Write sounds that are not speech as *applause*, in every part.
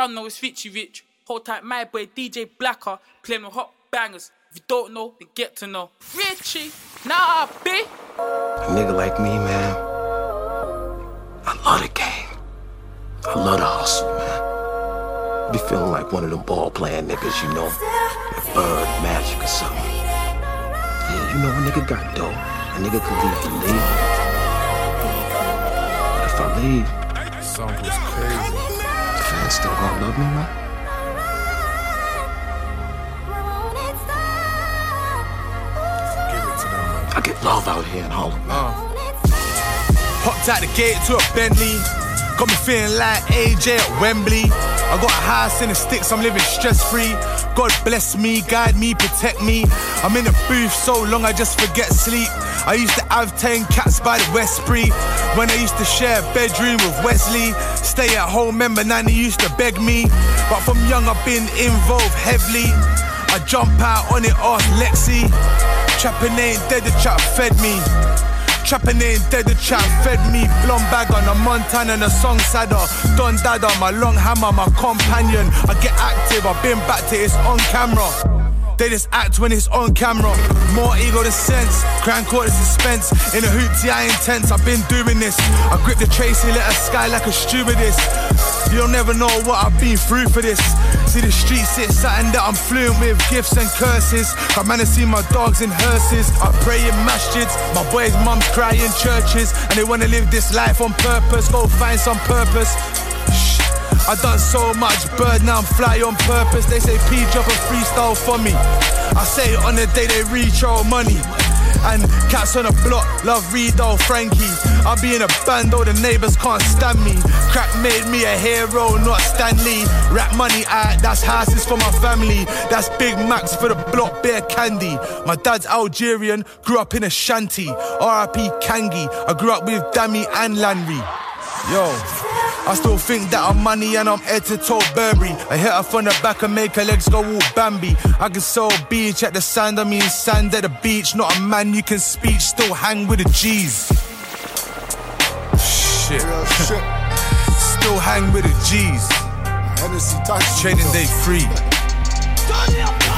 don't know it's Richie Rich. Hold tight, my boy DJ Blacker, playing the hot bangers. If you don't know, then get to know. Richie, nah, B. A nigga like me, man. I love the game. I love the hustle, man. Be feeling like one of them ball playing niggas, you know, like Bird, Magic, or something. Yeah, you know, a nigga got dough. A nigga could leave to leave. But if I leave, something's crazy. The fans still gonna love me, man. Give it to them, man. I get love out here in Harlem, man. Hopped out the gate to a Bentley. Got me feeling like AJ at Wembley. I got a house in the sticks, I'm living stress free. God bless me, guide me, protect me. I'm in the booth so long I just forget sleep. I used to have 10 cats by the Westbury. When I used to share a bedroom with Wesley. Stay at home, member Nanny used to beg me. But from young I've been involved heavily. I jump out on it, ask Lexi. Trapping ain't dead, the trap fed me. Trapping ain't dead, the trap fed me. Blonde bag on a Montana and a song sadder. Don Dada, my long hammer, my companion. I get active, I've been back to it's on camera. They just act when it's on camera. More ego than sense. Court is suspense. In a hoopty, I intense. I've been doing this. I grip the Tracy, let her sky like a stewardess. You don't never know what I've been through for this. See the streets, it's something that I'm fluent with. Gifts and curses. I man to see my dogs in hearses. I pray in masjids. My boys' mums cry in churches. And they wanna live this life on purpose. Go find some purpose. I done so much bird, now I'm fly on purpose. They say P drop a freestyle for me. I say on the day they reach all money. And cats on the block, love Redo, Frankie. I be in a band, though the neighbors can't stand me. Crack made me a hero, not Stanley. Rap money, I, that's houses for my family. That's Big Macs for the block, bear candy. My dad's Algerian, grew up in a shanty. RIP Kangi, I grew up with Dammy and Landry. Yo, I still think that I'm money and I'm head to toe Burberry. I hit her from the back and make her legs go all Bambi. I can sell a beach at the sand, I mean sand at the beach. Not a man you can speak, still hang with the G's. Shit. shit. Still hang with the G's. Training day free.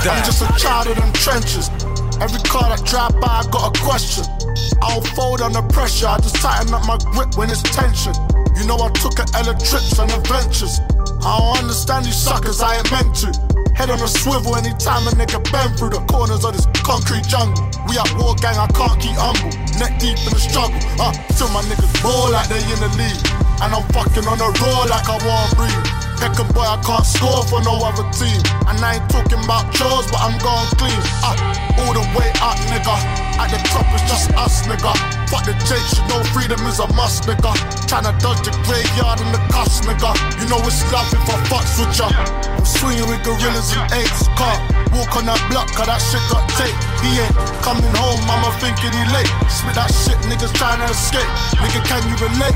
I'm just a child of them trenches. Every car that drive by, I got a question. I don't fold under pressure, I just tighten up my grip when it's tension. You know I took a of trips and adventures. I don't understand these suckers, I ain't meant to. Head on a swivel anytime a nigga bend through the corners of this concrete jungle. We at war gang, I can't keep humble. Neck deep in the struggle. Uh, till my niggas ball like they in the league. And I'm fucking on a roll like I won't breathe. Peckham boy, I can't score for no other team. And I ain't talking about chores, but I'm going clean. Uh, all the way up, nigga. At the top, it's just us, nigga. Fuck the chase, you know freedom is a must, nigga. Tryna dodge the graveyard and the cuss, nigga. You know it's love if I fucks with ya. I'm swinging with gorillas and apes. Can't walk on that block, cause that shit got tape. He ain't coming home, mama thinking he late. Spit that shit, niggas trying to escape. Nigga, can you relate?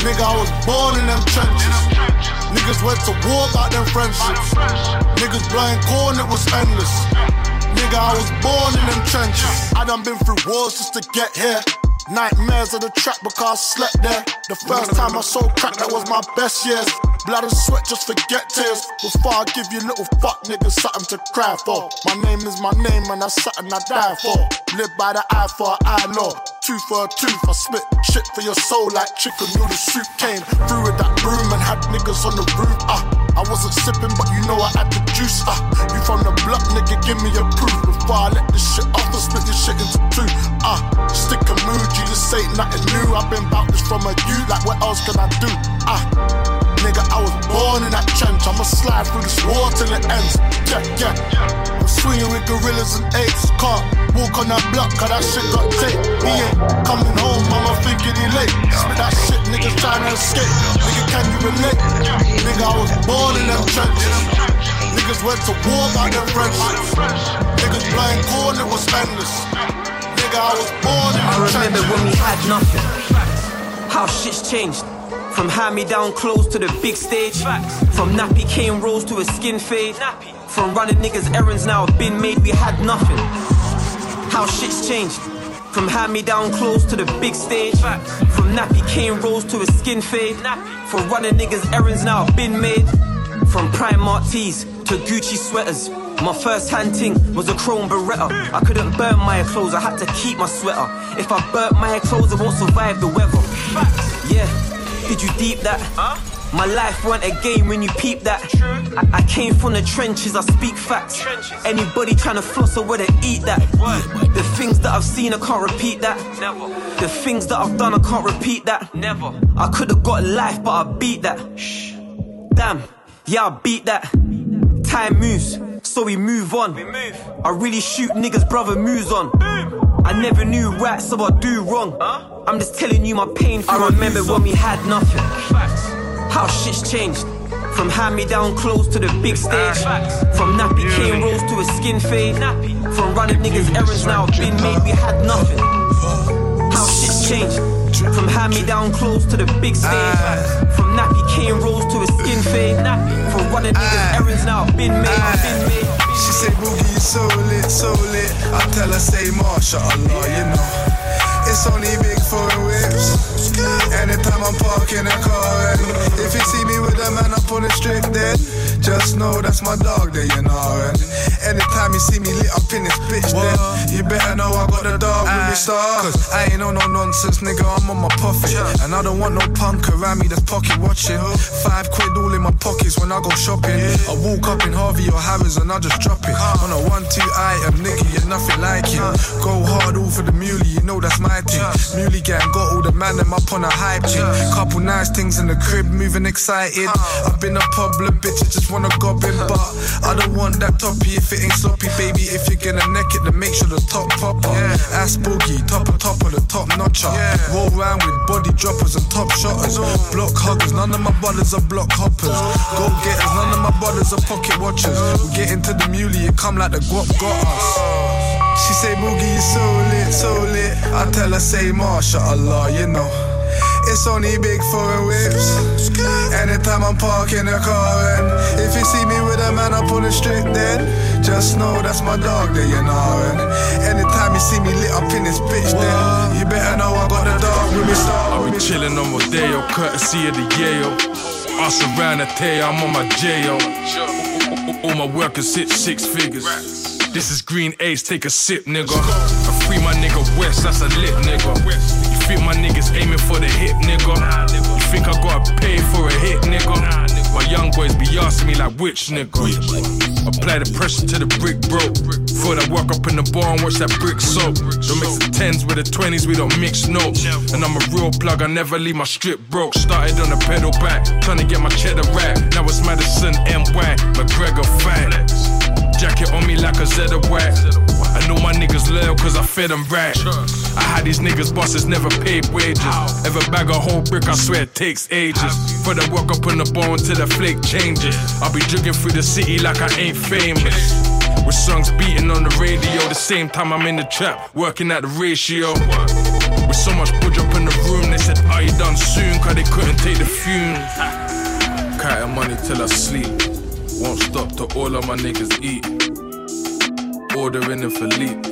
Nigga, I was born in them trenches. Niggas went to war about them friendships. Niggas blowing corn, it was endless. Nigga, I was born in them trenches. I done been through wars just to get here. Nightmares of the trap because I slept there. The first time I saw crack, that was my best years. Blood and sweat, just forget tears. Before I give you little fuck niggas something to cry for. My name is my name and that's something I die for. Live by the eye for an eye law. Tooth for a tooth, I spit shit for your soul like chicken noodle soup. Came through with that broom and had niggas on the roof. Ah, I wasn't sipping, but you know I had the juice. Ah, you from the block, nigga, give me a proof. Before I let this shit off, I split this shit into two. Ah, stick a mood, you just say nothing new. I've been bout this from a youth, like what else can I do? Ah, nigga, I was born in that trench. I'ma slide through this war till it ends. Yeah, yeah. I'm swinging with gorillas and apes. Can't walk on that block, cause that shit got tape. He ain't coming home, mama thinking he late. Spit that shit, niggas trying to escape. Nigga, can you relate? Nigga, I was born in them trenches. Niggas went to war about them friendships. Niggas blind corn, it was endless. Nigga, I was born in I remember trenches. when we had nothing. How shit's changed. From hand me down clothes to the big stage. From nappy cane rolls to a skin fade. From running niggas errands now have been made, we had nothing. How shit's changed. From hand me down clothes to the big stage. From nappy cane rolls to a skin fade. From running niggas errands now have been made. From Primark tees to Gucci sweaters. My first hand ting was a chrome beretta. I couldn't burn my clothes, I had to keep my sweater. If I burnt my clothes, I won't survive the weather. Yeah, did you deep that? Huh? My life weren't a game when you peep that. I, I came from the trenches, I speak facts. Anybody trying to floss or where to eat that. The things that I've seen, I can't repeat that. Never. The things that I've done, I can't repeat that. Never. I could have got life, but I beat that. Shh. Damn, yeah, I beat that. Time moves, so we move on. I really shoot niggas, brother moves on. I never knew right, so I do wrong. I'm just telling you my pain. I remember when we had nothing. How shit's changed. From hand me down clothes to the big stage. From nappy cane rolls to a skin fade. From running niggas errands now been made, we had nothing. How shit's changed. From hand me down clothes to the big stage. From nappy cane rolls to a skin fade. From running niggas errands now been made, been made. She say, Boogie, you so lit, so lit. I tell her, say, Masha Allah, you know. It's only big foreign whips. Anytime I'm parking a car, and if you see me with a man up on the strip, then just know that's my dog there, you know. And anytime you see me lit up in this bitch, then you better know I got the dog with me ah. star. Cause I ain't on no nonsense, nigga, I'm on my puffy. And I don't want no punk around me that's pocket watching. Five quid all in my pockets when I go shopping. I walk up in Harvey or Harrods and I just drop it. On a one, two item, nigga, you're nothing like it. Go hard all for the muley, you know that's my thing. Muley gang got all the man them up on a hype chick. Couple nice things in the crib, moving excited. I've been a public bitch, I just wanna gob him, but I don't want that toppy if it ain't sloppy, baby. If you're gonna neck it, then make sure the top popper. Ass boogie, top of top of the top notcher. Roll round with body droppers and top shotters. Block huggers, none of my brothers are block hoppers. Go getters, none of my brothers are pocket watchers. We get into the muley, it come like the guap got us. She say, Boogie, you so so lit. I tell her, say, Masha Allah, you know. It's only big foreign whips. Anytime I'm parking a car, and if you see me with a man up on the street, then just know that's my dog there, you know. And anytime you see me lit up in this bitch, then you better know I got the dog with me. Start I with be me. chillin' on Rodeo, courtesy of the Yale. Us around the day, I'm on my jail. All my workers hit six figures. This is Green Ace, take a sip, nigga. Free my nigga West, that's a lit nigga. You think my niggas aiming for the hit, nigga? You think I gotta pay for a hit, nigga? My young boys be asking me like which nigga. Apply the pressure to the brick, bro. Thought I walk up in the bar and watch that brick soap. Don't mix the tens with the twenties, we don't mix notes. And I'm a real plug, I never leave my strip broke. Started on a pedal back, trying to get my cheddar right. Now it's Madison MY, McGregor fan. Jacket on me like a Zeta white. I know my niggas loyal cause I fed them right. I had these niggas bosses never paid wages. Ever bag a whole brick, I swear it takes ages. For the walk up on the bone till the flake changes. I'll be jogging through the city like I ain't famous. With songs beating on the radio, the same time I'm in the trap, working at the ratio. With so much budge up in the room, they said, Are you done soon? Cause they couldn't take the fumes. *laughs* Counting money till I sleep. Won't stop till all of my niggas eat. Ordering in Philippe.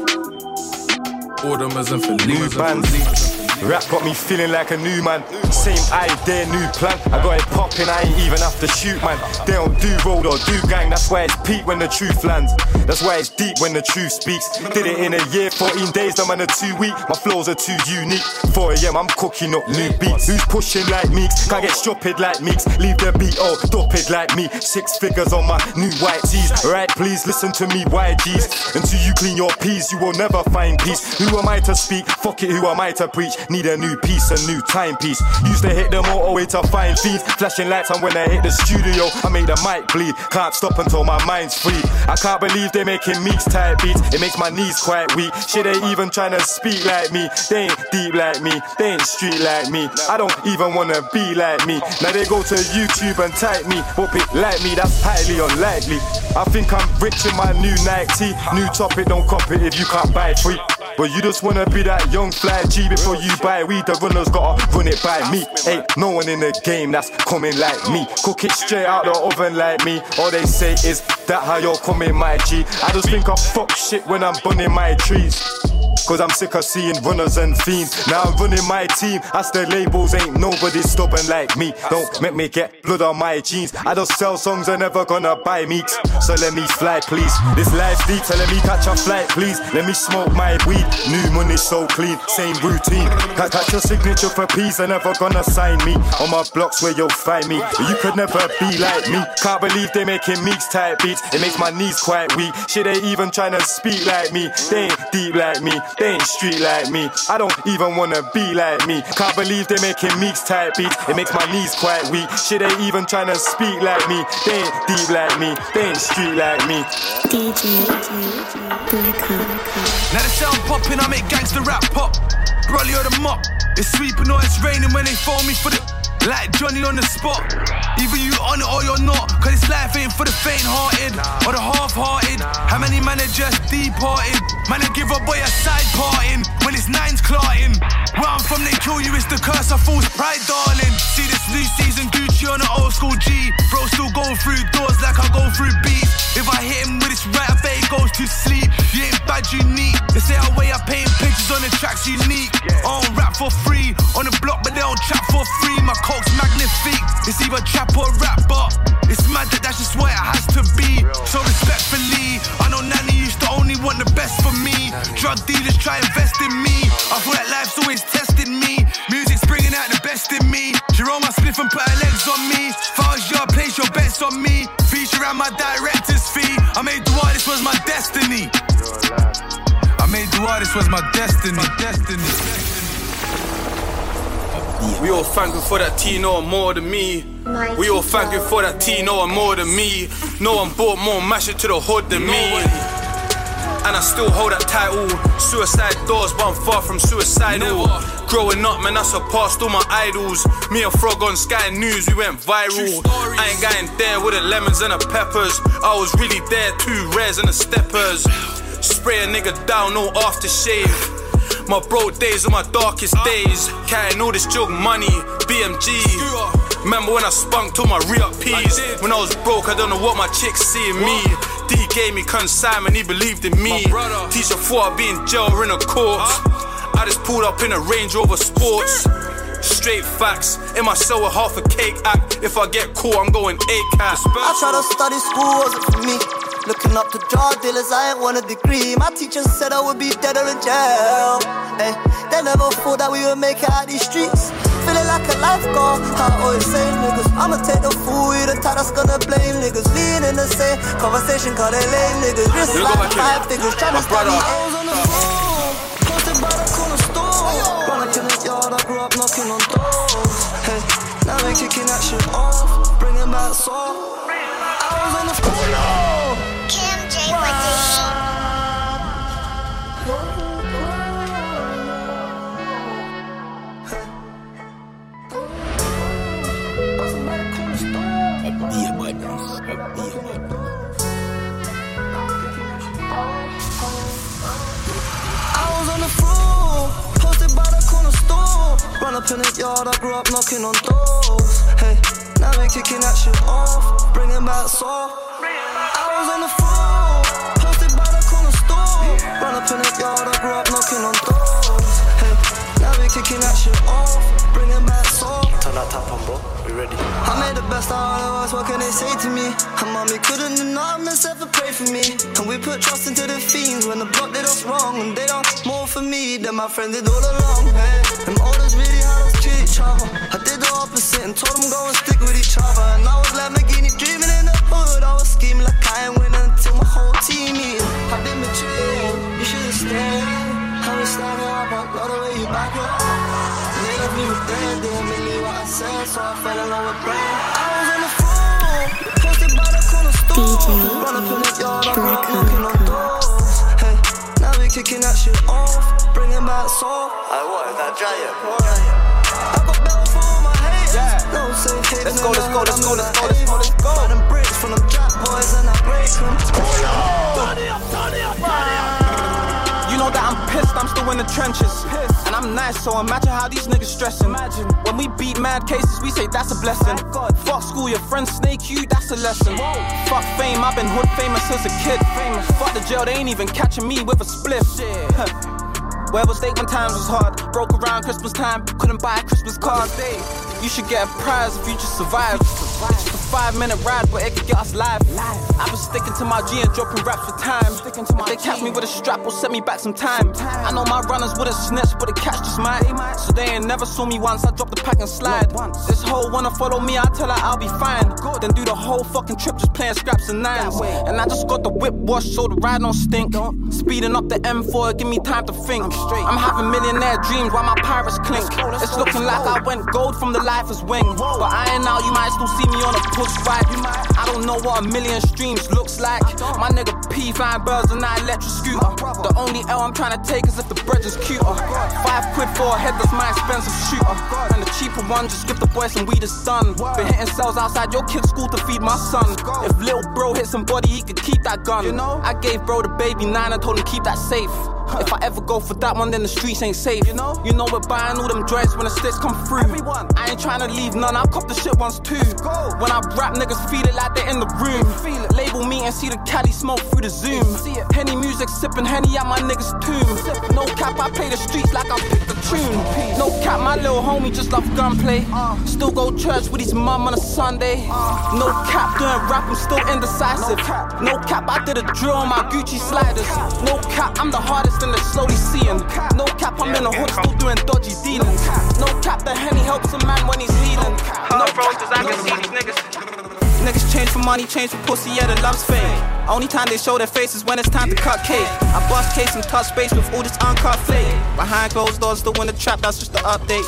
Orderers and New Philippe. bands. Rap got me feeling like a new man. Same idea, new plan. I got it popping, I ain't even have to shoot, man. They don't do road or do gang, that's why it's peak when the truth lands. That's why it's deep when the truth speaks. Did it in a year, 14 days, the man are too weak. My flows are too unique. 4 a.m., I'm cooking up new beats. Who's pushing like me? Can't get stupid like me. Leave the beat oh, all stupid like me. Six figures on my new white tees. Right, please listen to me, YGs. Until you clean your peas, you will never find peace. Who am I to speak? Fuck it, who am I to preach? Need a new piece, a new timepiece. Used to hit the motorway to find feeds. Flashing lights on when I hit the studio. I make the mic bleed. Can't stop until my mind's free. I can't believe they're making mix type beats. It makes my knees quite weak. Shit, they even trying to speak like me. They ain't deep like me. They ain't street like me. I don't even wanna be like me. Now they go to YouTube and type me. Hope it like me, that's highly unlikely. I think I'm rich in my new Nike. New topic, don't cop it if you can't buy free. But you just wanna be that young fly G before you buy weed. The runners gotta run it by me. Ain't no one in the game that's coming like me. Cook it straight out the oven like me. All they say is that how you're coming, my G. I just think I fuck shit when I'm burning my trees. Cause I'm sick of seeing runners and fiends. Now I'm running my team, as the labels ain't nobody stubborn like me. Don't make me get blood on my jeans. I don't sell songs, are never gonna buy me. So let me fly, please. This life's deep, so let me catch a flight, please. Let me smoke my weed. New money so clean, same routine. Catch your signature for peace, they're never gonna sign me. On my blocks where you'll find me. You could never be like me. Can't believe they making mix type beats. It makes my knees quite weak. Shit, they even trying to speak like me. They ain't deep like me. They ain't street like me. I don't even wanna be like me. Can't believe they're making mix type beats. It makes my knees quite weak. Shit, they even trying to speak like me. They ain't deep like me. They ain't street like me. DJ, Now the sound popping, I make gangster rap pop. Rolly or the mop. It's sweeping or it's raining when they phone me for the. Like Johnny on the spot. Either you on it or you're not. Cause this life ain't for the faint hearted or the half hearted. How many man are just departed? Man, I give a boy a side parting when it's nines clarting. Where I'm from, they kill you, it's the curse of false pride, darling. See this new season Gucci on an old school G. Bro, still going through doors like I go through beats. If I hit him with this right, I bet he goes to sleep. You ain't bad, you neat. They say I way I paint pictures on the tracks unique. I don't rap for free on the block, but they don't chat for free. My coke's magnifique. It's either trap or rap, but it's mad that that's just where it has to be. So respectfully, I know Nanny used to only want the best for me. Drug dealers try invest in me. I feel like life's always testing me. Music's bringing out the best in me. She roll my spliff and put her legs on me. Far as your place your bets on me. Feature around my director's fee. I made the this was my destiny. I made the this was my destiny. Destiny. We all thank you for that T knowing more than me. We all thank you for that T knowing more than me. No one bought more mash it to the hood than me. And I still hold that title. Suicide doors, but I'm far from suicidal. Growing up, man, I surpassed all my idols. Me and Frog on Sky News, we went viral. I ain't going there with the lemons and the peppers. I was really there, two rares and the steppers. Spray a nigga down, no aftershave. My broke days are my darkest days. Carrying all this jug money, BMG. Remember when I spunked all my re-up P's? When I was broke, I don't know what my chicks see in me. D gave me consignment, he believed in me. Teacher thought I'd be in jail or in a corpse. I just pulled up in a Range Rover Sports. Straight facts, in my cell with half a cake act. If I get caught, I'm going A-cat. I try to study school, wasn't for me. Looking up to drug dealers, I ain't want a degree. My teacher said I would be dead or in jail. Hey, they never thought that we would make it out these streets. Feeling like a lifeguard, I always say niggas. I'ma take the fool with the tie that's gonna blame niggas. Lean in the same conversation, call they lame niggas. Go like five figures, tryna My study brother. O's on the phone. Posted by the corner store. Run up in the yard, I grew up knocking on doors. Hey, now we kicking that shit off, bringing back soul. Run up in the yard, I grew up knocking on doors. Hey, now we kicking that shit off, bringing back soul. I was on the floor, posted by the corner store. Run up in the yard, I grew up knocking on doors. We kicking that shit off, bringing back soul. Turn that tap on, bro. We ready? I made the best out of us, what can they say to me? And mommy couldn't nothing except for pray for me. And we put trust into the fiends when the block did us wrong. And they don't more for me than my friend did all along. Hey, them orders really how us treat each other. I did the opposite and told them go and stick with each other. And I was Lamborghini dreaming in the hood. I was scheming like I ain't winning until my whole team eating. I did betrayal, you should've stayed. How we started up, I love the way you back up. They left me with dead, didn't believe what I said, so I fell in love with Brad. I was on the phone, posted by the corner store. DJ Run up in the yard, I grew up knocking on doors. Hey, now we kicking that shit off, bringing back soul. I what? Is that giant? I got bells for all my haters. No safe haven Let's go, let's go, let's go, let's go, let's go, let's go. Buy them bricks from them jack boys and I break them. You know that I'm pissed, I'm still in the trenches. Pissed. And I'm nice, so imagine how these niggas stressing. When we beat mad cases, we say that's a blessing. Fuck school, your friends snake you, that's a lesson. Whoa. Fuck fame, I've been hood famous since a kid. Fuck the jail, they ain't even catching me with a spliff. Where was they when times was hard? Broke around Christmas time, couldn't buy a Christmas card. You should get a prize if you just survive. It's just a five minute ride, but it could get us live. I've been sticking to my G and dropping raps for time. If they catch me with a strap, will set me back some time. I know my runners wouldn't snitch, but the catch just might. So they ain't never saw me once. I dropped the pack and slide. This hoe wanna follow me, I tell her I'll be fine. Then do the whole fucking trip just playing scraps and nines. And I just got the whip washed so the ride don't stink. Speeding up the M4, give me time to think. I'm having millionaire dreams while my pirates clink. It's looking like I went gold from the life is wing. But I ain't out, you might still see me on a I don't know what a million streams looks like. My nigga P flying birds and I electric scooter. The only L I'm trying to take is if the bread is cuter. Five quid for a head, that's my expensive shooter. And the cheaper one, just give the boy some weed, it's done. Been hitting cells outside your kid's school to feed my son. If little bro hit somebody, he could keep that gun. You know, I gave bro the baby nine and told him keep that safe. If I ever go for that one, then the streets ain't safe. You know, you know we're buying all them dreads when the sticks come through. Everyone. I ain't trying to leave none, I'll cop the shit once too. When I rap, niggas feel it like they're in the room. Feel it. And see the Cali smoke through the Zoom. Henny music, sipping Henny at my niggas' tomb. No cap, I play the streets like I picked the tune. No cap, my little homie just love gunplay. Uh. Still go church with his mum on a Sunday. Uh. No cap, doing rap, I'm still indecisive. No cap, I did a drill on my Gucci sliders. No cap, I'm the hardest and they're slowly seeing. No cap, I'm in the hood still doing dodgy dealings. No cap, the henny helps a man when he's healing. No bro, cause I can see these niggas. Niggas change for money, change for pussy, yeah, the love's fake. Only time they show their faces when it's time to cut cake. I bust case and touch space with all this uncut flake. Behind closed doors, still in the trap, that's just the update.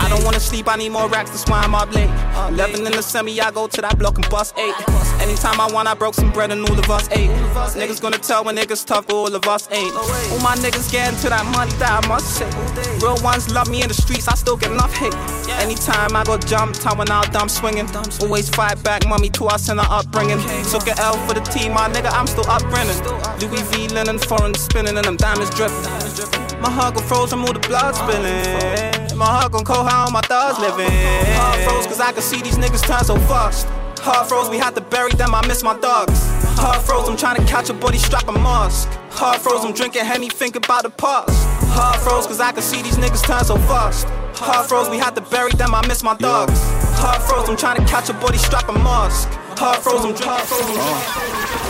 I don't wanna sleep, I need more racks, that's why I'm up late. 11 in the semi, I go to that block and bust 8. Anytime I want, I broke some bread and all of us ate. Niggas gonna tell when niggas tough, but all of us ain't. All my niggas getting to that money that I must say. Real ones love me in the streets, I still get enough hate. Anytime I go jump, time when I'll dumb swinging. Always fight back, mommy, to us in our upbringing. Took an L for the team, my nigga, I'm still upbringing. Louis V linen, foreign spinning, and them diamonds dripping. My heart gon' froze from all the blood spilling. My heart gon' cold how all my thugs living. Heart froze cause I can see these niggas turn so fast. Heart froze, we had to bury them, I miss my dogs. Heart froze, I'm trying to catch a body, strap a mask. Heart froze, I'm drinking Henny, think about the past. Heart froze, cause I can see these niggas turn so fast. Heart froze, we had to bury them, I miss my dogs. Heart froze, I'm trying to catch a body, strap a mask. Heart froze, I'm drinking.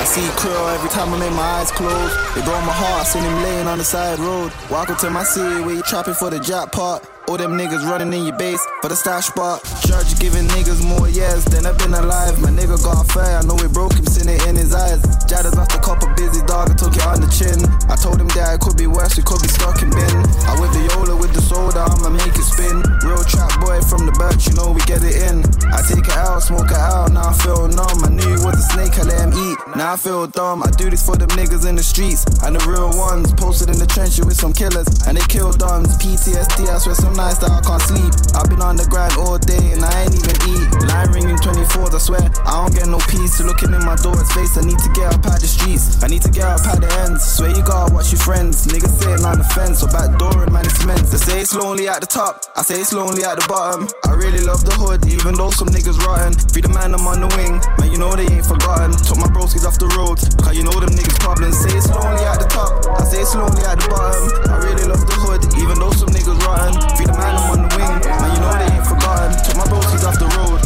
I see Krill every time I make my eyes close. They broke my heart, seen him laying on the side road. Walk up to my city where you trapping for the jackpot. All them niggas running in your base for the stash spot. Church giving niggas more years than I've been alive. My nigga got fire, I know it broke him, seen it in his eyes. Jadders off the copper, busy dog, I took it on chin. I told him that it could be worse, it could be stuck in bin. I whip the Yola with the soda, I'ma make it spin. Real trap boy from the birch, you know we get it in. I take it out, smoke it out, now I feel numb. I knew he was a snake, I let him eat. Now I feel dumb. I do this for them niggas in the streets and the real ones. Posted in the trenches with some killers and they kill duns. PTSD, I swear some nights that I can't sleep. I've been on the grind all day and I ain't even eat. Line ringing 24s, I swear. I don't get no peace. Looking in my daughter's face, I need to get up out the streets. I need to get up out the ends. Swear you gotta watch your friends. Niggas sitting on the fence or back door man, it's meant. They say it's lonely at the top, I say it's lonely at the bottom. I really love the hood, even though some niggas rotten. Free the man, I'm on the wing. Man, you know they ain't forgotten. Took my broskies off the road, cause you know them niggas problems. Say it's lonely at the top, I say it's lonely at the bottom. I really love the hood, even though some niggas rotten. Free the man, I'm on the wing. Man, you know they ain't forgotten. Took my broskies off the road,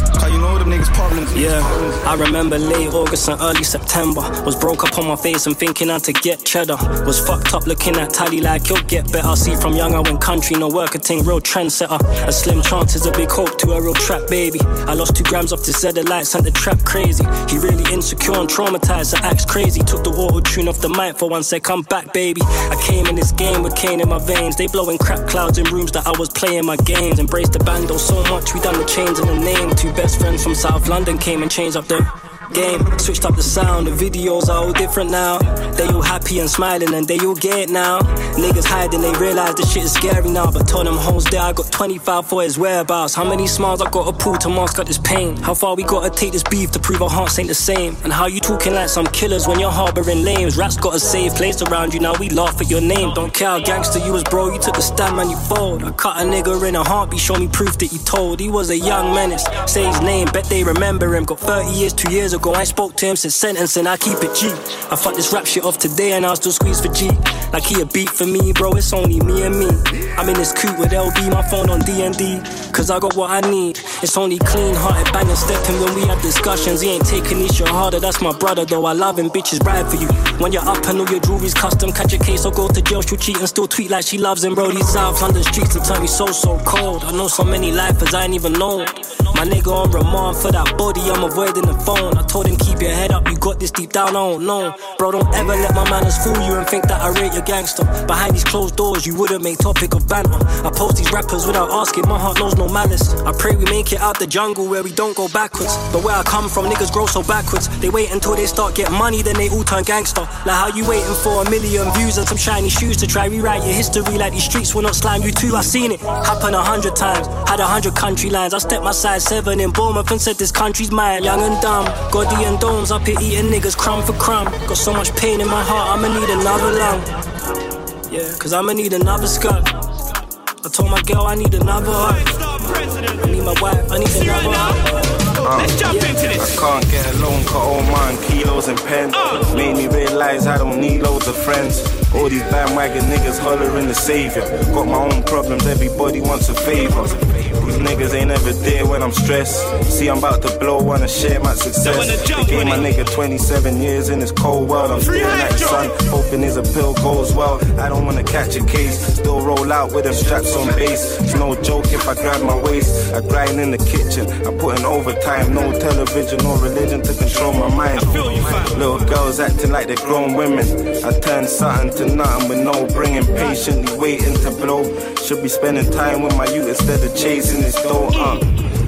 know them niggas problems. Yeah, I remember late August and early September. Was broke up on my face and thinking how to get cheddar. Was fucked up looking at tally like you'll get better. See from young I went country, no work, a thing, real trendsetter. A slim chance is a big hope to a real trap baby. I lost two grams off the Zedder light, sent the trap crazy. He really insecure and traumatized, so acts crazy. Took the auto tune off the mic for one sec, come back, baby. I came in this game with cane in my veins. They blowing crap clouds in rooms that I was playing my games. Embraced the bando so much, we done the chains and the name. Two best friends from South London came and changed up the game. Switched up the sound, the videos are all different now. They all happy and smiling and they all get it now. Niggas hiding, they realize the shit is scary now. But told them hoes there, I got 25 for his whereabouts. How many smiles I gotta pull to mask up this pain? How far we gotta take this beef to prove our hearts ain't the same? And how you talking like some killers when you're harboring lames? Rats got a safe place around you, now we laugh at your name. Don't care how gangster you was, bro, you took the stand, man, you fold. I cut a nigga in a heartbeat, show me proof that he told. He was a young menace, say his name, bet they remember him. Got 30 years, two years ago ago, I spoke to him since sentencing. I keep it G. I fuck this rap shit off today and I'll still squeeze for G. Like he a beat for me, bro. It's only me and me. I'm in this coupe with LB, my phone on D&D. Cause I got what I need. It's only clean hearted banging stepping when we have discussions. He ain't taking this shit harder. That's my brother though. I love him, bitches ride for you. When you're up and all your jewelry's custom, catch a case or go to jail. She'll cheat and still tweet like she loves him, bro. These South London streets have turned me so so cold. I know so many lifers I ain't even know. My nigga on remand for that body, I'm avoiding the phone. I told him keep your head up, you got this deep down, I don't know. Bro, don't ever let my manners fool you and think that I rate your gangster. Behind these closed doors, you wouldn't make topic of banter. I post these rappers without asking, my heart knows no malice. I pray we make it out the jungle where we don't go backwards. But where I come from, niggas grow so backwards. They wait until they start getting money, then they all turn gangster. Like how you waiting for a million views and some shiny shoes to try rewrite your history like these streets will not slime you too. I seen it happen a hundred times, had a hundred country lines. I stepped my size seven in Bournemouth and said this country's mine. Young and dumb, Goddy and domes up here eating niggas crumb for crumb. Got so much pain in my heart, I'ma need another lung. Yeah, cause I'ma need another skirt. I told my girl I need another hug. I need my wife, I need another hug. Uh, Let's jump into this. I can't get alone, cut all mine, kilos and pen. Uh. Made me realize I don't need loads of friends. All these bandwagon niggas hollering the savior. Got my own problems, everybody wants a favor. These niggas ain't ever there when I'm stressed. See, I'm about to blow, wanna share my success. They gave my nigga 27 years in this cold world. I'm at the sun, hoping his appeal goes well. I don't wanna catch a case, still roll out with them straps on base. It's no joke if I grab my waist. I grind in the kitchen, I put in overtime. No television, no religion to control my mind. Little girls acting like they're grown women. I turn something to nothing with no bringing, patiently waiting to blow. Should be spending time with my youth instead of chasing this dough. Uh.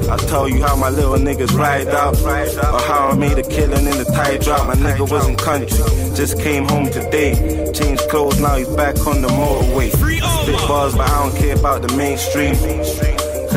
I'll tell you how my little niggas ride out, or how I made a killing in the tie drop. My nigga wasn't country, just came home today. Changed clothes, now he's back on the motorway. Spit bars, but I don't care about the mainstream.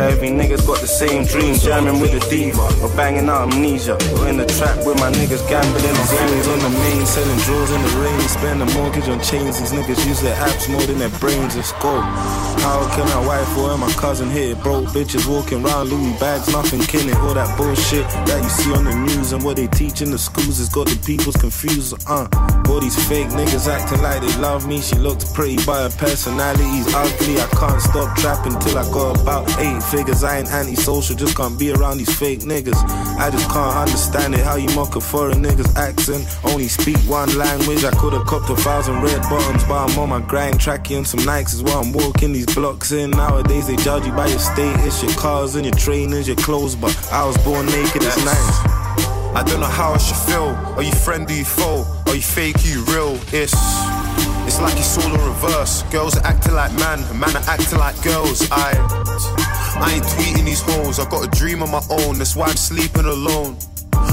Every niggas got the same dream, jamming with a diva or banging out amnesia. Or in the trap with my niggas gambling on games on the main, selling drawers in the rain, spend a mortgage on chains. These niggas use their apps more than their brains. Let's go. How can my wife or my cousin hit it? Broke bitches walking round Louis bags, nothing killing. All that bullshit that you see on the news and what they teach in the schools has got the people's confused. Uh, all these fake niggas acting like they love me. She looks pretty, but her personality's ugly. I can't stop trapping till I got about eight figures. I ain't antisocial, just can't be around these fake niggas. I just can't understand it. How you mock a foreign nigga's accent? Only speak one language. I could've copped a thousand red bottoms, but I'm on my grind. Tracky on some Nikes is while I'm walking these blocks in. Nowadays they judge you by your status, your cars and your trainers, your clothes. But I was born naked, it's nice. I don't know how I should feel. Are you friend, are you foe? Are you fake, are you real? It's it's like it's all in reverse. Girls are acting like man, and man are acting like girls. I I ain't tweeting these hoes. I got a dream of my own, that's why I'm sleeping alone.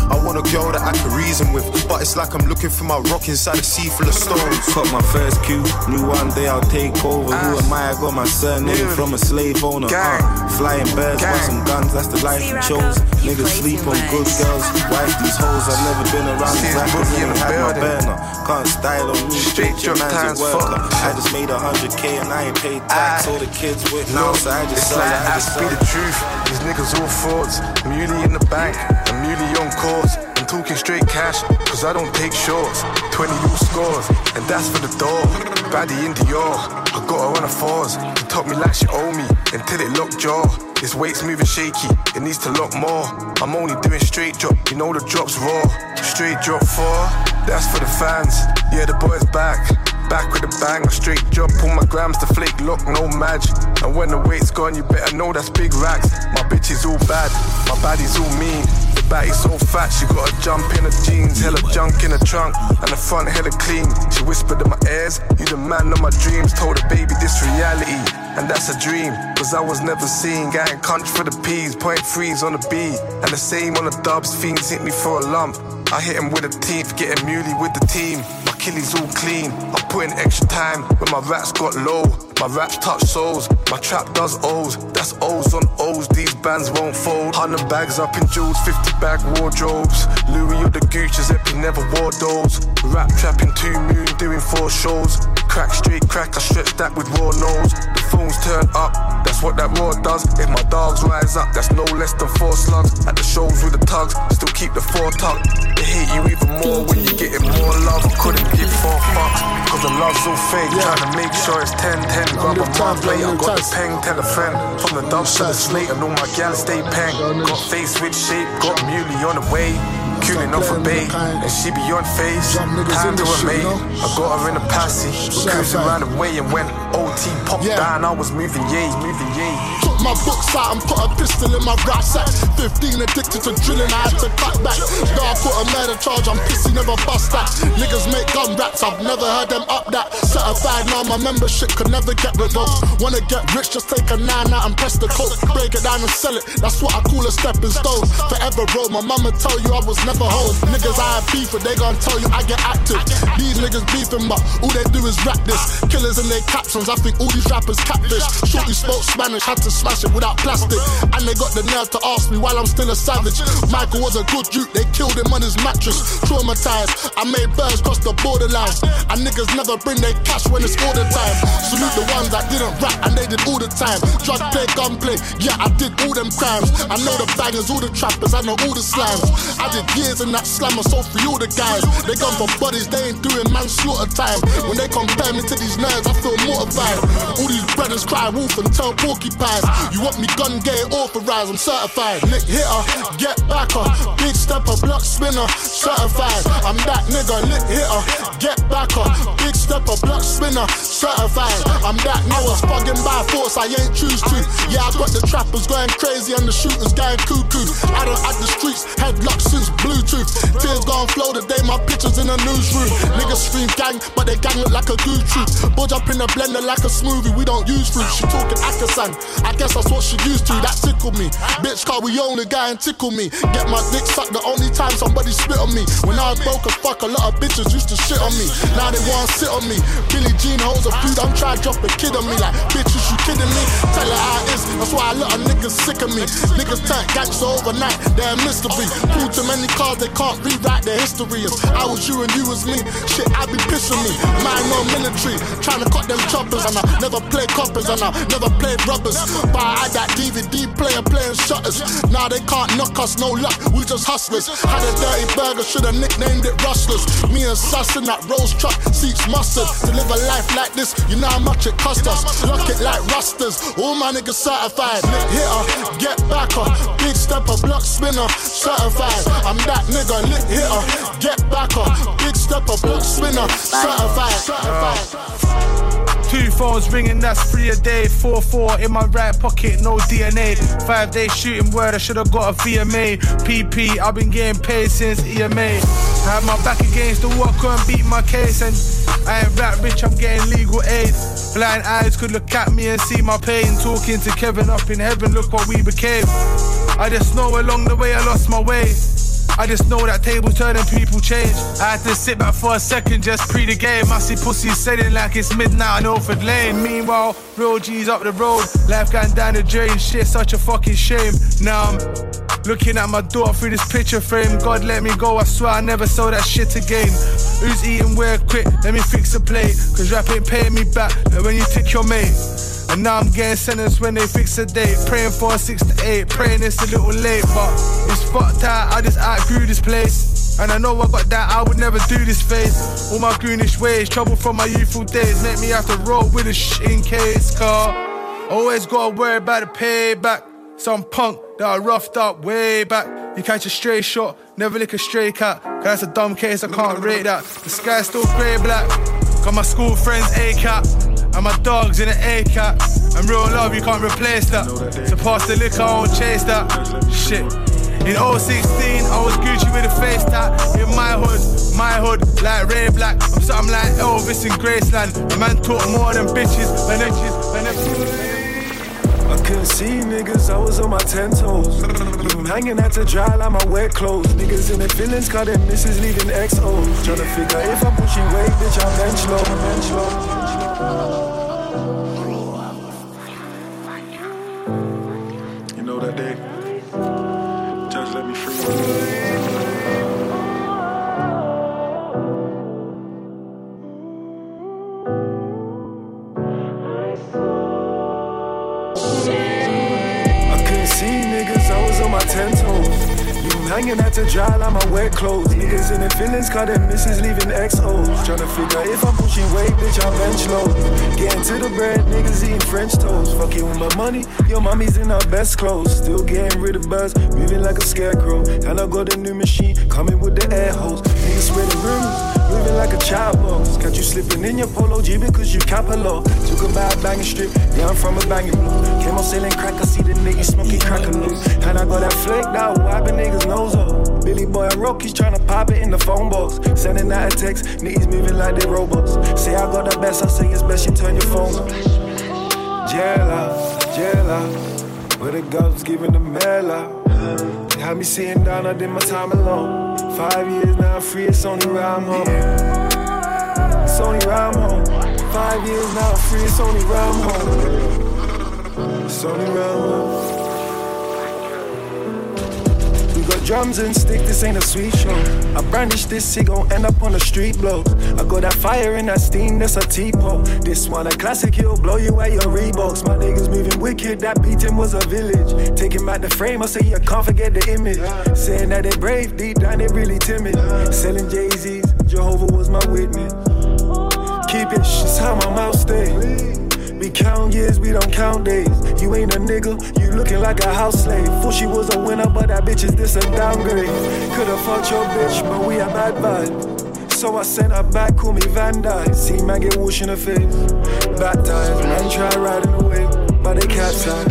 I want a girl that I can reason with, but it's like I'm looking for my rock inside a sea full of stones. Cut my first cue, knew one day I'll take over. Who am I? I got my surname from a slave owner. Uh, flying birds, want some guns, that's the life we chose. Niggas sleep on good girls, wife these hoes. I've never been around these rappers, never had my burner. Can't style on me, straight your man's a worker. I just made a hundred K and I ain't paid tax. All the kids with no, so I just it's like I just be the truth. These niggas all frauds. Muley in the bank, a muley on course. I'm talking straight cash, cause I don't take shorts. 20 all scores, and that's for the door. Baddie in Dior, I got her on a fours. She taught me like she owe me, until it locked jaw. This weight's moving shaky, it needs to lock more. I'm only doing straight drop, you know the drop's raw. Straight drop four, that's for the fans. Yeah, the boy's back. Back with a bang, a straight drop, pull my grams to flake, lock, no match. And when the weight's gone, you better know that's big racks. My bitch is all bad, my body's all mean. The baddie's so fat, she gotta jump in her jeans, hella junk in her trunk, and the front hella clean. She whispered in my ears, You the man of my dreams. Told her, baby, this reality, and that's a dream. Cause I was never seen, getting country for the peas, point threes on the B, and the same on the dubs. Fiends hit me for a lump. I hit him with a teeth, getting muley with the team. My killies all clean. I put in extra time when my raps got low. My raps touch souls, my trap does O's. That's O's on O's, these bands won't fold. 100 bags up in jewels, 50 bag wardrobes. Louis or the Gucci's, Epi never wore those. Rap trapping two moon, doing four shows. Crack, straight crack, I stretch that with raw nose. The phones turn up, that's what that raw does. If my dogs rise up, that's no less than four slugs. At the shows with the tugs, still keep the four tuck. They hate you even more when you're getting more love. I couldn't give four fucks, cause the love's so fake. Trying to make sure it's 10 10. Grab a plate, I got the peng, tell a friend. From the dump to the slate, I know my gal stay peng. Got face with shape, got muley on the way. Cooling off for bay, and she be on face. Hand to her mate, I got her in a passy. Cruising around the way, and when OT popped down, I was moving yay, moving yay. Took my books out and put a pistol in my rap sack. 15 addicted to drilling, I had to cut back. Dog put a murder charge, I'm pissy, never bust that. Niggas make gun raps, I've never heard them up that. Certified now, my membership could never get revoked. Wanna get rich, just take a nine out and press the coke. Break it down and sell it, that's what I call a stepping stone. Forever roll, my mama tell you I was never home. Niggas I beef, but they gon' tell you I get active. These niggas beefing, but all they do is rap this. Killers in their captions, I think all these rappers catfish. Shorty spoke Spanish, had to smash it without plastic. And they got the nerve to ask me while I'm still a savage. Michael was a good dude, they killed him on his mattress. Traumatized, I made birds cross the borderlines. And niggas never bring their cash when it's order time. Salute the ones that didn't rap and they did all the time. Drug play, gunplay, yeah, I did all them crimes. I know the bangers, all the trappers, I know all the slimes. I did years in that slammer, so free all the guys. They gone for bodies, they ain't doing manslaughter time. When they compare me to these nerds, I feel mortified. All these brothers cry wolf and tell porcupines. You want me gun gay authorized, I'm certified. Nick hitter, get backer, big stepper, block spinner, certified. I'm that nigga, lit hitter, get backer, big stepper, block spinner, certified. I'm that nigga. I by force, I ain't choose to. Yeah, I got the trappers going crazy and the shooters going cuckoo. I don't at the streets, headlock since Bluetooth. Tears gon' flow today, my pictures in the newsroom. Niggas scream gang, but they gang look like a goo troop. Budge up in the blender like a smoothie, we don't use fruit. She talking Akasan, I guess that's what she used to. That tickled me. Bitch, car we own only guy and tickle me. Get my dick sucked the only time somebody spit on me. When I was broke as fuck, a lot of bitches used to shit on me. Now they wanna sit on me. Billy Jean holds a food, I'm trying to drop a kid on me. Like, bitches, you kidding me? Tell her how it is, that's why a lot of niggas sick of me. Niggas turn gangster overnight, they're a mystery. Pull too many cards, they can't rewrite their history. If I was you and you was me, shit, I'd be pissing me. Mine no military, trying to cut them choppers, and I never play coppers, and I never played rubbers. But I had that DVD player playing shutters. Now they can't knock us, no luck, we just hustlers. Had a dirty burger, should've nicknamed it Rustlers. Me and Sus in that rose truck, seats mustard. To live a life like this, you know how much it cost us. Lock it like rusters, all my niggas certified. Nick hitter, get backer, big stepper, block spinner, certified. I'm that nigga, lit hitter, get backer, big stepper, block spinner, certified. certified. Two phones ringing, that's three a day. 4 4 in my right pocket, no DNA. Five day shooting word, I should've got a VMA. PP, I've been getting paid since EMA. I had my back against the wall, couldn't beat my case. And I ain't rap rich, I'm getting legal aid. Blind eyes could look at me and see my pain. Talking to Kevin up in heaven, look what we became. I just know along the way I lost my way. I just know that tables turn and people change. I had to sit back for a second, just pre the game. I see pussies selling like it's midnight on Ilford Lane. Meanwhile, real G's up the road, life going down the drain. Shit, such a fucking shame. Now I'm looking at my daughter through this picture frame. God let me go, I swear I never saw that shit again. Who's eating where quick? Let me fix the plate. Cause rap ain't paying me back when you tick your mate. And now I'm getting sentenced when they fix a date. Praying for a six to eight, praying it's a little late, but it's fucked out. I just outgrew this place. And I know I got that, I would never do this face. All my greenish ways, trouble from my youthful days, make me have to roll with a shit in case car. Always gotta worry about the payback. Some punk that I roughed up way back. You catch a stray shot, never lick a stray cat. Cause that's a dumb case, I can't rate that. The sky's still grey black. Got my school friends A cap. And my dogs in an A cap. And real love, you can't replace that. So pass the liquor, I won't chase that. Shit. In 016, I was Gucci with a face tat. In my hood, my hood, like Ray Black. I'm something like Elvis in Graceland. A man talk more than bitches. When bitches, when I couldn't see niggas, I was on my ten toes. I'm hanging out to dry like my wet clothes. Niggas in their feelings, cause their misses leaving XO. Tryna figure if I'm pushing weight, bitch, I'm bench low. Bench low. You know that day, Banging at the dry like my wet clothes. Niggas in their feelings, cause their missus leaving XOs. Tryna figure if I'm pushing weight, bitch, I'm bench low. Getting to the bread, niggas eating French toast. Fucking with my money, your mommy's in her best clothes. Still getting rid of buzz, moving like a scarecrow. And I got a new machine, coming with the air hose. Niggas spreading rumors, moving like a child box. Got you slipping in your polo G because you cap a lot. Took a bad banging strip, yeah, I'm from a banging block. Came on selling crack, I see the niggas smoking crack a lot. And I got that flaked out, wiping niggas' nose off. Billy Boy and Rocky's tryna pop it in the phone box. Sending out a text, niggas moving like they robots. Say I got the best, I say it's best you turn your phone off. Jail out, jail out. Where the girls giving the mail out. Had me sitting down, I did my time alone. Five years now, free, it's only round home. It's only round home. Five years now, free, it's only round home. It's only round home. Drums and stick, this ain't a sweet show. I brandish this, he gon' end up on the street blow. I got that fire and that steam, that's a teapot. This one a classic, he'll blow you at your Reeboks. My niggas moving wicked, that beating was a village. Taking back the frame, I say you can't forget the image. Saying that they brave, deep down they really timid. Selling Jay-Z's, Jehovah was my witness. Keep it, shit's how my mouth stay. We count years, we don't count days. You ain't a nigga, you looking like a house slave. Fool, she was a winner, but that bitch is this a downgrade. Could've fucked your bitch, but we a bad vibe. So I sent her back, call me Van Dyke. See man get whoosh in the face. Baptized, man try riding away, but they capsized.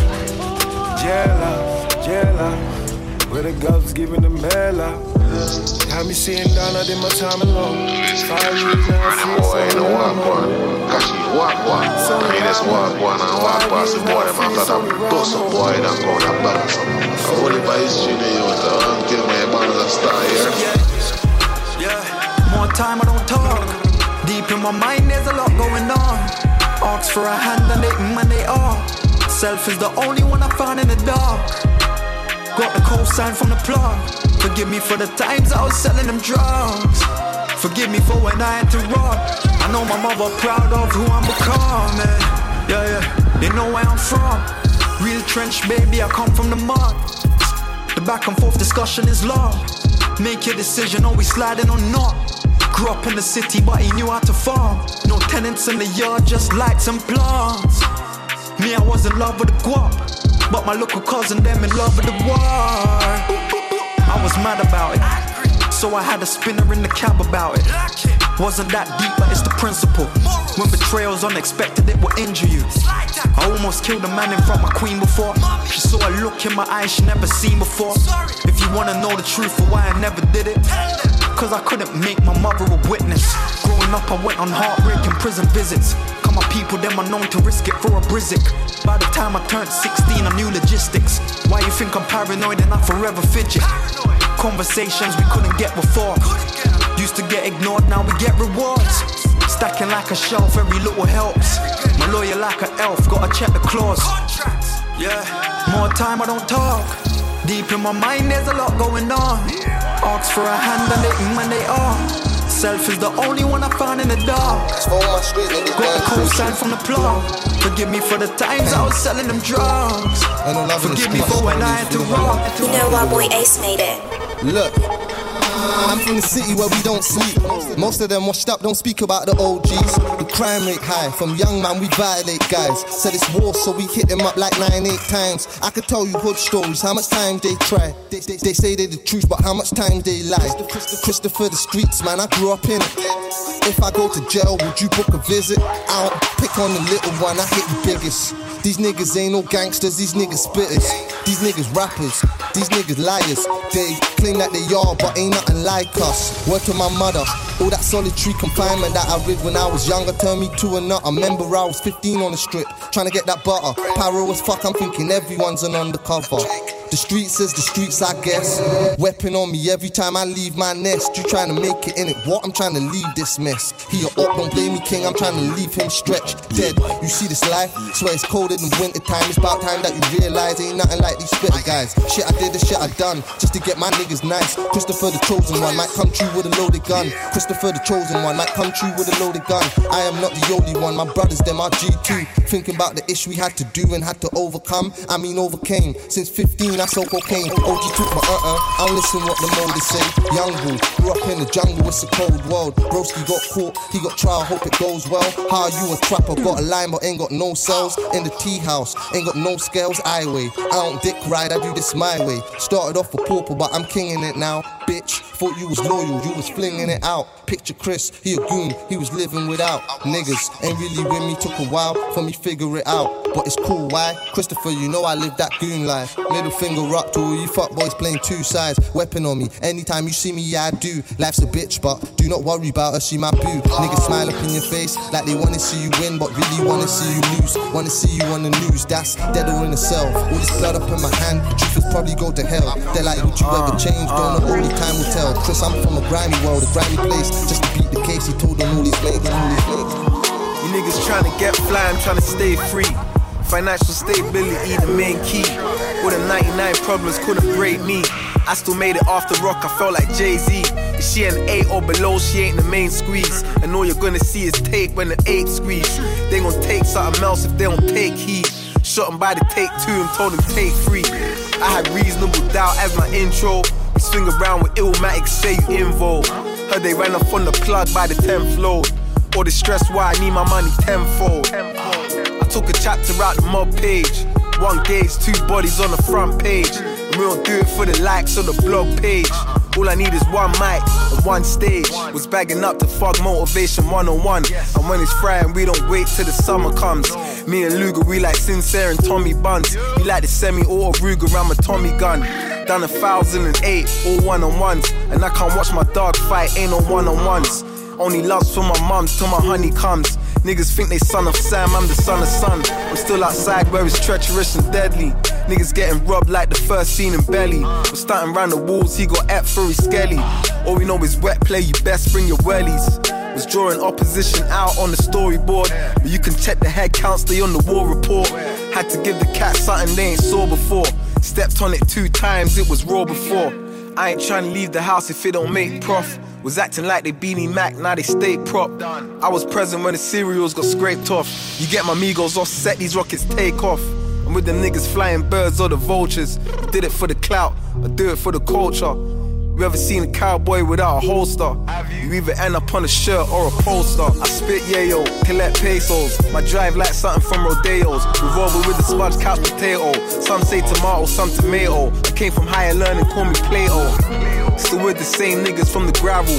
Jail out, jail out. Where the gov's giving the mail out. Had me sitting down, I did my time alone. Five years now, I feel so ain't no walk one. Kashi walk one. Meanest walk one and walk past the boy. Them after that bust a boy and go to balance. I only by history the youth. Until my bands are start here. Yeah, more time I don't talk. Deep in my mind, there's a lot going on. Ask for a hand and they mm and they are. Self is the only one I found in the dark. Got the cosign from the plug. Forgive me for the times I was selling them drugs. Forgive me for when I had to run. I know my mother proud of who I'm becoming. Yeah, yeah, they know where I'm from. Real trench, baby, I come from the mud. The back and forth discussion is long. Make your decision, always sliding or not. Grew up in the city, but he knew how to farm. No tenants in the yard, just lights and plants. Me, I was in love with the guap. But my local cousin, them in love with the war. I was mad about it. So I had a spinner in the cab about it. Wasn't that deep, but it's the principle. When betrayal's unexpected, it will injure you. I almost killed a man in front of my queen before. She saw a look in my eyes she never seen before. If you wanna know the truth for why I never did it, cause I couldn't make my mother a witness. Growing up, I went on heartbreaking prison visits. Cause my people, them are known to risk it for a brizik. By the time I turned 16, I knew logistics. Why you think I'm paranoid and I forever fidget? Conversations we couldn't get before. Used to get ignored, now we get rewards. Stacking like a shelf, every little helps. My lawyer like an elf, gotta check the clause. Yeah, more time I don't talk. Deep in my mind, there's a lot going on. Ask for a hand and they mm and they are. Self is the only one I found in the dark. Got the sign from the plug. Forgive me for the times I was selling them drugs. Forgive me for when I had to walk. You know why boy Ace made it. Look. I'm from the city where we don't sleep. Most of them washed up, don't speak about the OGs. The crime rate high, from young man we violate guys. Said it's war, so we hit them up like nine, eight times. I could tell you hood stories, how much time they try. They, they, they say they the truth, but how much time they lie. Christopher the streets, man, I grew up in it. If I go to jail, would you book a visit? I don't pick on the little one, I hit the biggest. These niggas ain't no gangsters, these niggas spitters. These niggas rappers, these niggas liars. They claim that they are, but ain't nothing like us. Word to my mother, all that solitary confinement that I read when I was younger turned me to a nut. I remember I was 15 on the strip, trying to get that butter. Pyro as fuck, I'm thinking everyone's an undercover. The streets is the streets, I guess. Weapon on me every time I leave my nest. You trying to make it in it? What? I'm trying to leave this mess. He a up, don't blame me, king. I'm trying to leave him stretched, dead. You see this life? Swear it's colder than winter time. It's about time that you realize ain't nothing like these spitter guys. Shit I did, the shit I done, just to get my niggas nice. Christopher the chosen one might come true with a loaded gun. Christopher the chosen one might come true with a loaded gun. I am not the only one. My brothers, them are G2. Thinking about the issue we had to do and had to overcome. I mean overcame. Since 15, I I sold cocaine. OG took my uh uh. I listen what the molders say. Young bull, grew up in the jungle, it's a cold world. Broski got caught, he got trial, hope it goes well. How you a trapper, got a line but ain't got no cells. In the tea house, ain't got no scales, I weigh. I don't dick ride, I do this my way. Started off a pauper, but I'm kinging it now. Bitch, thought you was loyal, you was flinging it out. Picture Chris, he a goon, he was living without. Niggas ain't really with me, took a while for me figure it out. But it's cool, why? Christopher, you know I live that goon life. Middle finger up to all you fuck boys playing two sides. Weapon on me, anytime you see me, yeah, I do. Life's a bitch, but do not worry about her, she my boo. Niggas smile up in your face like they wanna see you win, but really wanna see you lose. Wanna see you on the news, that's dead or in a cell. All this blood up in my hand, truth is probably go to hell. They're like, would you ever uh, change? Don't know, only time will tell. Chris, I'm from a grimy world, a grimy place. Just to beat the case, he told on all these mates, all these mates. You niggas trying to get fly, I'm trying to stay free. Financial stability, the main key. All the 99 problems couldn't break me. I still made it off the rock, I felt like Jay Z. If she an 8 or below, she ain't the main squeeze. And all you're gonna see is take when the 8 squeeze. They gon' take something else if they don't take heed. Shot 'em by the take two and told them take three. I had reasonable doubt as my intro. We swing around with illmatic, say you involved. Heard they ran up on the plug by the 10th floor. All the stress why I need my money tenfold. I took a chapter out the mob page. One gauge, two bodies on the front page. And we don't do it for the likes on the blog page. All I need is one mic and one stage. Was bagging up to fuck motivation 101. And when it's Friday, we don't wait till the summer comes. Me and Luger, we like Sincere and Tommy Buns. He like the semi auto Ruger, I'm Tommy gun. Done a thousand and eight, all one on ones. And I can't watch my dog fight, ain't no one on ones. Only loves for my mum till my honey comes. Niggas think they son of Sam, I'm the son of Sun. I'm still outside where it's treacherous and deadly. Niggas getting robbed like the first scene in Belly. We're starting round the walls, he got ep for his skelly. All we know is wet play, you best bring your wellies. Was drawing opposition out on the storyboard. But you can check the head counts, they on the war report. Had to give the cat something they ain't saw before. Stepped on it two times, it was raw before. I ain't trying to leave the house if it don't make prof. Was acting like they beanie Mac, now they stay prop. I was present when the cereals got scraped off. You get my Migos off, set these rockets take off. I'm with them niggas flying birds or the vultures. I did it for the clout, I do it for the culture. You ever seen a cowboy without a holster? You either end up on a shirt or a poster. I spit yayo, collect pesos. My drive like something from rodeos. Revolver with a smudge couch potato. Some say tomato, some tomato. I came from higher learning, call me Plato. Still with the same niggas from the gravel.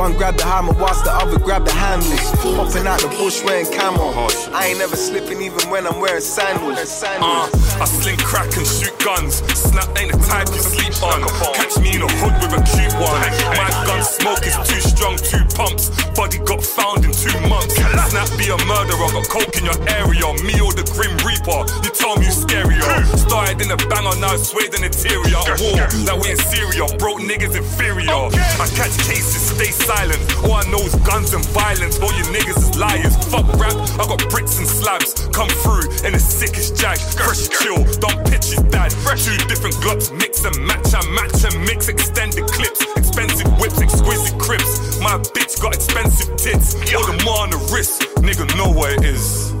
One grab the hammer whilst the other grab the handles. Hopping out the bush wearing camo. I ain't never slipping even when I'm wearing sandals. Uh, I sling crack and shoot guns. Snap ain't the type you sleep on. Catch me in a hood with a cute one. My gun smoke is too strong, two pumps. Body got found in two months. Snap be a murderer, got coke in your area. Me or the Grim Reaper, you tell me you scarier. Started in a banger, now swayed in the interior. War, like we in Syria, broke niggas inferior. I catch cases, stay silent. All I know is guns and violence. All you niggas is liars. Fuck rap, I got bricks and slabs. Come through in the sickest jag. Fresh chill, don't pitch his dad. Two different glocks, mix and match. I match and mix extended clips. Expensive whips, exquisite crips. My bitch got expensive tits. All the more on the wrist. Nigga know what it is.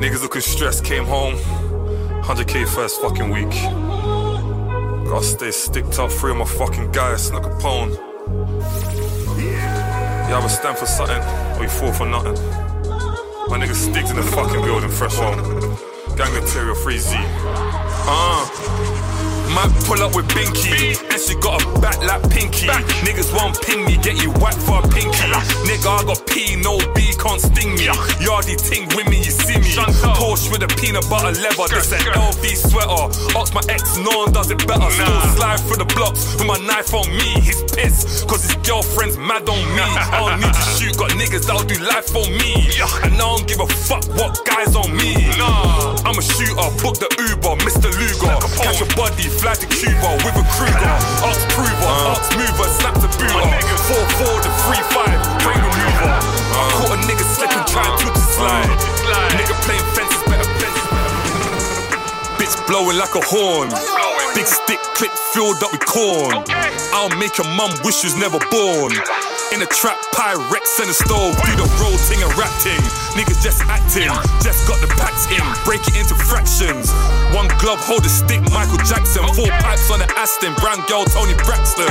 Niggas looking stressed, came home. 100k first fucking week. Gotta stay sticked up, three of my fucking guys, snuck a pone. You have a stand for something, or you fall for nothing. My nigga sticks in the fucking building, fresh home. Gang material, free Z. Uh. Might pull up with Binky, and she got a back like Pinky. Niggas won't ping me, get you whacked for a pinky. Nigga, I got P, no B, can't sting me. Yardy ting with me, you see me. Porsche with a peanut butter leather, this an LV sweater. Ask my ex, no one does it better. Still slide through the blocks with my knife on me. He's pissed, cause his girlfriend's mad on me. I don't need to shoot, got niggas that'll do life for me. And I don't give a fuck what guys on me. Nah, I'm a shooter, book the Uber, Mr. Luger. Catch a body, fly to Cuba with a Kruger. Ox prover, ox mover, snap the booter. 4-4 to 3-5, brain remover. Caught a nigga slipping, trying to slide. Nigga playing fences, better fences. Bitch blowing like a horn. Big stick clip filled up with corn. I'll make your mum wish she was never born. In the trap, Pyrex and the stove, do the roll ting and rap ting. Niggas just acting, just got the packs in, break it into fractions. One glove, hold a stick, Michael Jackson. Four pipes on the Aston, brown girl, Toni Braxton.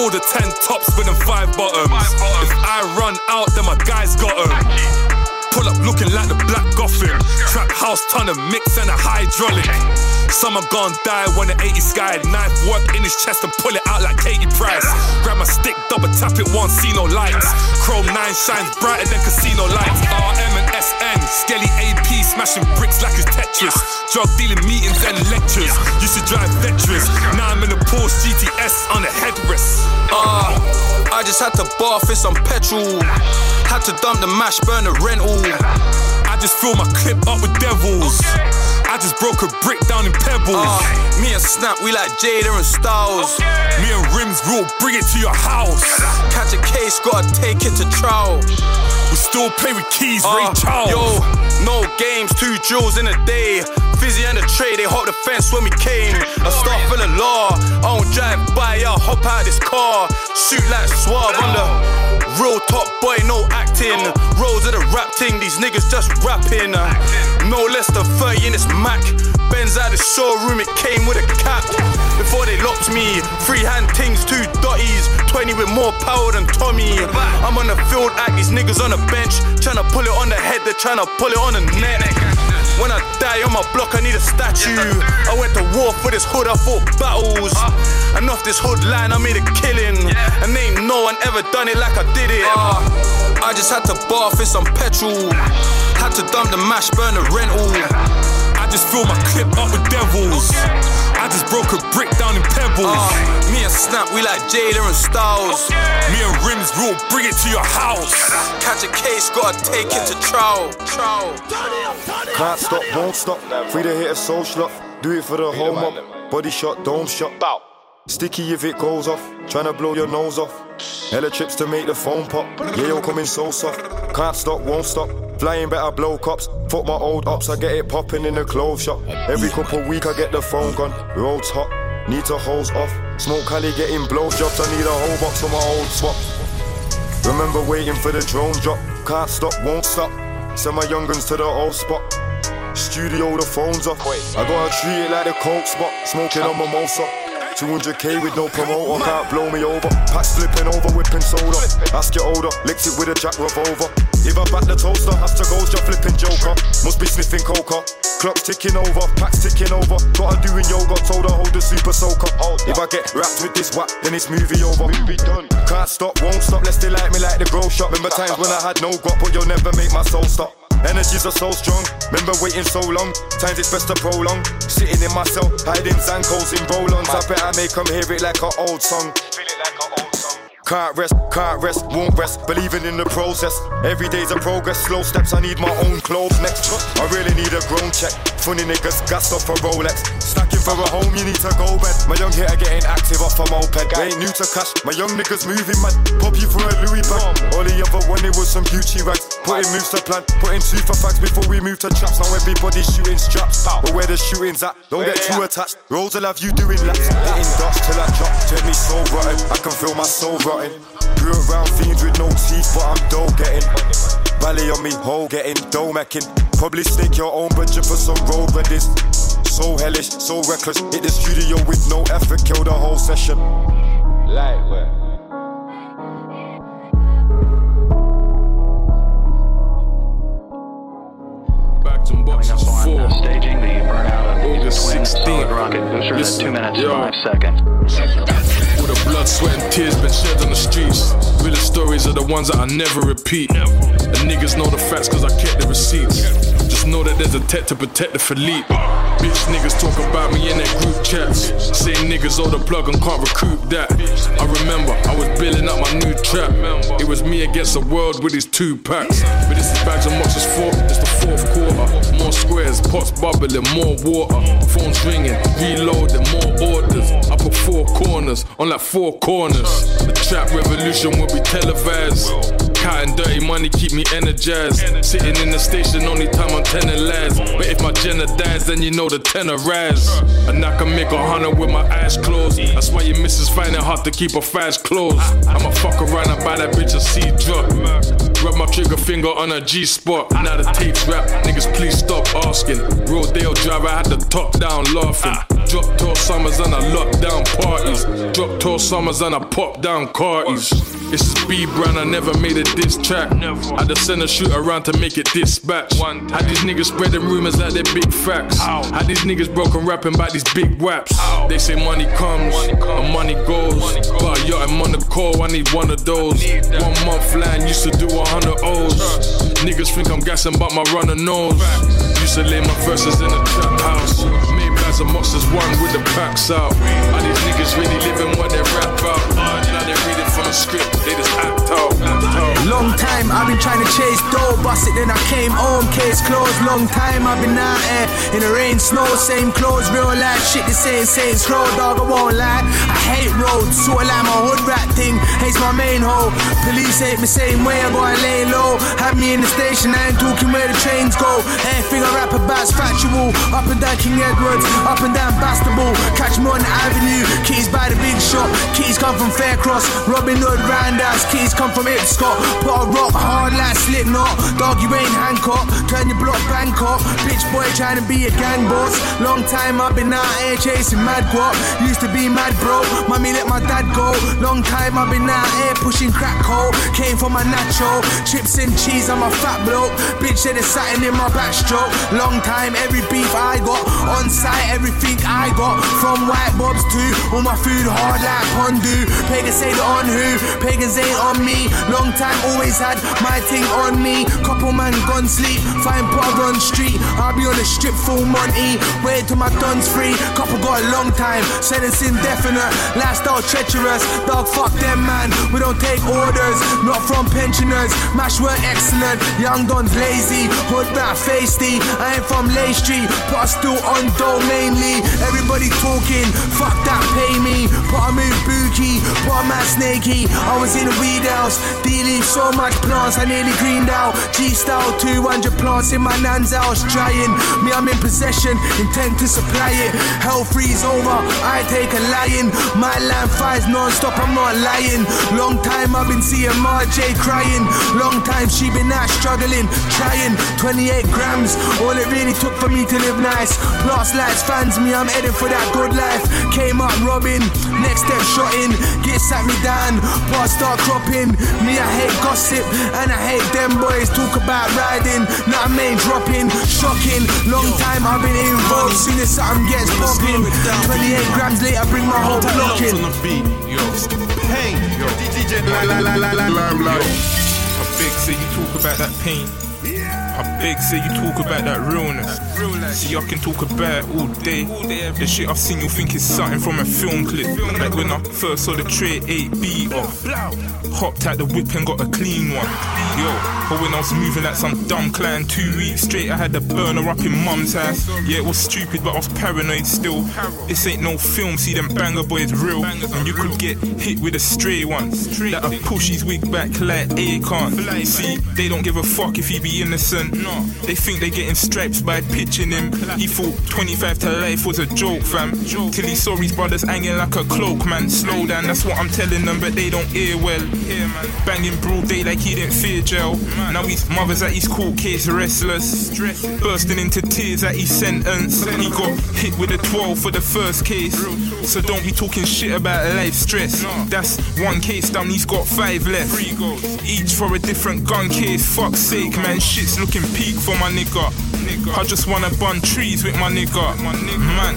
All the ten tops with them five bottoms. If I run out, then my guys got them. Pull up looking like the black Gotham. Trap house, ton of mix and a hydraulic. Some are gone die when the 80 sky. Knife work in his chest and pull it out like Katie Price. Grab my stick, double tap it, won't see no lights. Chrome 9 shines brighter than casino lights. RM and SN, Skelly AP, smashing bricks like it's Tetris. Drug dealing meetings and lectures. Used to drive Vectras. Now I'm in a Porsche GTS on a headrest. Uh, I just had to bath in some petrol. Had to dump the mash, burn the rental. I just fill my clip up with devils. I just broke a brick down in Pebbles. Uh, me and Snap, we like Jada and Styles. Me and Rims, we'll bring it to your house. Catch a case, gotta take it to trial. We still play with keys, Ray Charles. Yo, no games, two jewels in a day. Fizzy and the tray, they hop the fence when we came. I start of law. I don't drive by, I hop out this car. Shoot like Suave on the real top boy, no acting. Rolls of the rap thing, these niggas just rapping. No less than 30 in this Mac. Benz out of the showroom, it came with a cap. Before they locked me, free hand things, two dotties. 20 with more power than Tommy. I'm on the field act, these niggas on the bench. Tryna pull it on the head, they're tryna pull it on the neck. When I die on my block, I need a statue. I went to war for this hood, I fought battles. And off this hood line, I made a killing. And ain't no one ever done it like I did it. Uh, I just had to bath in some petrol. Had to dump the mash, burn the rental. I just fill my clip up with devils. I just broke a brick down in Pebbles. Uh, me and Snap, we like Jada and Styles. Me and Rims, we'll bring it to your house. Catch a case, gotta take it to trial. trial. Can't stop, won't stop. Free to hit a soul slot. Do it for the whole mob. Body shot, dome shot. Bow. Sticky if it goes off. Tryna blow your nose off. Hella trips to make the phone pop. Yeah, you're coming so soft. Can't stop, won't stop. Flying better blow cops. Fuck my old ops, I get it popping in the clothes shop. Every couple week I get the phone gone. Roads hot, need to hose off. Smoke Cali getting blow jobs. I need a whole box for my old swap. Remember waiting for the drone drop. Can't stop, won't stop. Send my young'uns to the old spot. Studio, the phone's off. I gotta treat it like the coke spot. Smoking on mimosa. 200k with no promoter, can't blow me over. Packs flipping over, whipping soda. Ask your older, licks it with a jack revolver. If I back the toaster, has to go, just flipping joker. Must be sniffing coca. Clock's ticking over, packs ticking over. Got her doing yoga, told her hold the super soaker. Oh, if I get wrapped with this whack, then it's movie over. Movie done. Can't stop, won't stop, lest they like me like the grow shop. Remember times when I had no guap, but you'll never make my soul stop. Energies are so strong. Remember waiting so long. Times it's best to prolong. Sitting in my cell, hiding Zankos in roll-ons. I bet I make them hear it like an old song. Feel it like an old song. Can't rest, can't rest, won't rest, believing in the process. Every day's a progress, slow steps, I need my own clothes next. I really need a grown check. Funny niggas gassed off a Rolex. Stacking for a home, you need to go bed. My young hitter getting active off a moped. They ain't new to cash, my young niggas moving mad. Pop you for a Louis bag. All the other one, it was some Gucci rags. Putting moves to plan, putting two for facts before we move to traps. Now everybody's shooting straps. But where the shooting's at, don't get too attached. Rolls will have you doing laps. Hitting dust till I drop. Turn me so rotten, I can feel my soul rotting. Grew around fiends with no teeth, but I'm dough getting. Belly on me, hole getting, dough macking. Probably stake your own budget for some road readies. So hellish, so reckless. Hit the studio with no effort, kill the whole session. Lightweight. Back to box Coming up on four. uh, staging the burnout of the August 16th. rocket booster in two minutes yo. five seconds. All the blood, sweat, and tears been shed on the streets. Real stories are the ones that I never repeat. And niggas know the facts cause I kept the receipts. Just know that there's a tech to protect the Philippe. Bitch niggas talk about me in their group chats. Saying niggas owe the plug and can't recoup that. I remember I was building up my new trap. It was me against the world with these two packs. But this is bags of Mox's four, it's the fourth quarter. More squares, pots bubbling, more water. Phones ringing, reloading, more orders. I put four corners on like four corners. The Trap revolution will be televised. Counting dirty money keep me energized. Sitting in the station, only time on tenor lads. But if my Jenna dies, then you know the tenor rise. And I can make a hundred with my eyes closed. That's why your missus find it hard to keep her fast closed. I'ma fuck around and buy that bitch a C drop. Rub my trigger finger on a G spot. Now the tapes rap, niggas please stop asking. Rodale driver had the top down laughing. Drop tour summers and I lock down parties. Drop tour summers and I pop down carties. This is B Brown, I never made a diss track. I just send a shoot around to make it dispatch. Had these niggas spreading rumors like they're big facts. Had these niggas broken rapping about these big waps. They say money comes and money goes. But yo, I'm on the call, I need one of those. One month line used to do a hundred O's. Niggas think I'm gassing, but my runner knows. Used to lay my verses in a trap house. Made bags of monsters one with the packs out. Are these niggas really living what they rap out? Now they read it from a script, they just act out. Act out. Long time I've been trying to chase dough, bust it, then I came home, case closed. Long time I've been out here in the rain, snow, same clothes, real life shit. The same Saints Row, dog. I won't lie. I hate roads, sort of like my hood rat thing. Hates my main hoe. Police hate me same way. I gotta lay low. Have me in the station, I ain't talking where the trains go. Anything I rap about's factual. Up and down King Edwards, up and down Bastable. Catch me on the avenue. Keys by the big shop. Keys come from Faircross. Robin Hood, Roundhouse. Keys come from Ipscott. Put a rock hard like Slipknot. Dog, you ain't Hancock. Turn your block Bangkok. Bitch boy trying to be a gang boss. Long time I've been out here chasing mad guap. Used to be mad bro. Mommy let my dad go. Long time I've been out here pushing crack coal. Came from my nacho. Chips and cheese, I'm a fat bloke. Bitch said it's satin in my backstroke. Long time every beef I got. On site everything I got. From white bobs to all my food hard like Pondu. Pagans say the on who. Pagans ain't on me. Long time always had my thing on me. Couple man gone sleep. Fine pot on street. I'll be on the strip full Monty. Wait till my dun's free. Couple got a long time. Sentence indefinite. Lifestyle treacherous. Dog fuck them man. We don't take orders. Not from pensioners. Mash work excellent. Young Don's lazy. Hood rat feisty. I ain't from Lay Street. But I still on dough mainly. Everybody talking. Fuck that pay me. But I move bookie. But I'm at snaky. I was in a weed house. Dealing so much plants. I nearly greened out. G style 200 plants in my nan's house. Trying. Me, I'm in possession. Intent to supply it. Hell freeze over. I take a lion. My land fires non-stop. I'm not lying. Long time I've been seeing Marjay crying. Long time she been out struggling. Trying. 28 grams. All it really took for me to live nice. Plus lights fans me. I'm heading for that good life. Came up robbing. Next step shotting. Get sat me down. But start cropping. Me I hate gossip. And I hate them boys. Talk about riding. Not a main dropping. Shocking. Long time I've been involved. Soon as something gets popping. 28 grams later bring my whole block in. on the beat, yo. Pain, yo. DJ la la la la la la. I beg, say you talk about that pain. I beg, say you talk about that realness. See, I can talk about it all day. The shit I've seen, you think is something from a film clip. Like when I first saw the tray 8B off. Hopped out the whip and got a clean one. Yo, but when I was moving like some dumb clan two weeks straight, I had the burner up in mum's house. Yeah, it was stupid, but I was paranoid still. This ain't no film, see them banger boys real. And you could get hit with a stray one. That'll push his wig back like Akon. See, they don't give a fuck if he be innocent. They think they're getting stripes by pitching him. He thought 25 to life was a joke, fam. Till he saw his brothers hanging like a cloak, man. Slow down, that's what I'm telling them, but they don't hear well. Banging broad day like he didn't fear jail. Now his mother's at his court case restless. Bursting into tears at his sentence. He got hit with a 12 for the first case. So don't be talking shit about life stress. That's one case done, he's got five left. Each for a different gun case. Fuck's sake, man. Shit's looking peak for my nigga. I just wanna bun trees with my nigga. Man.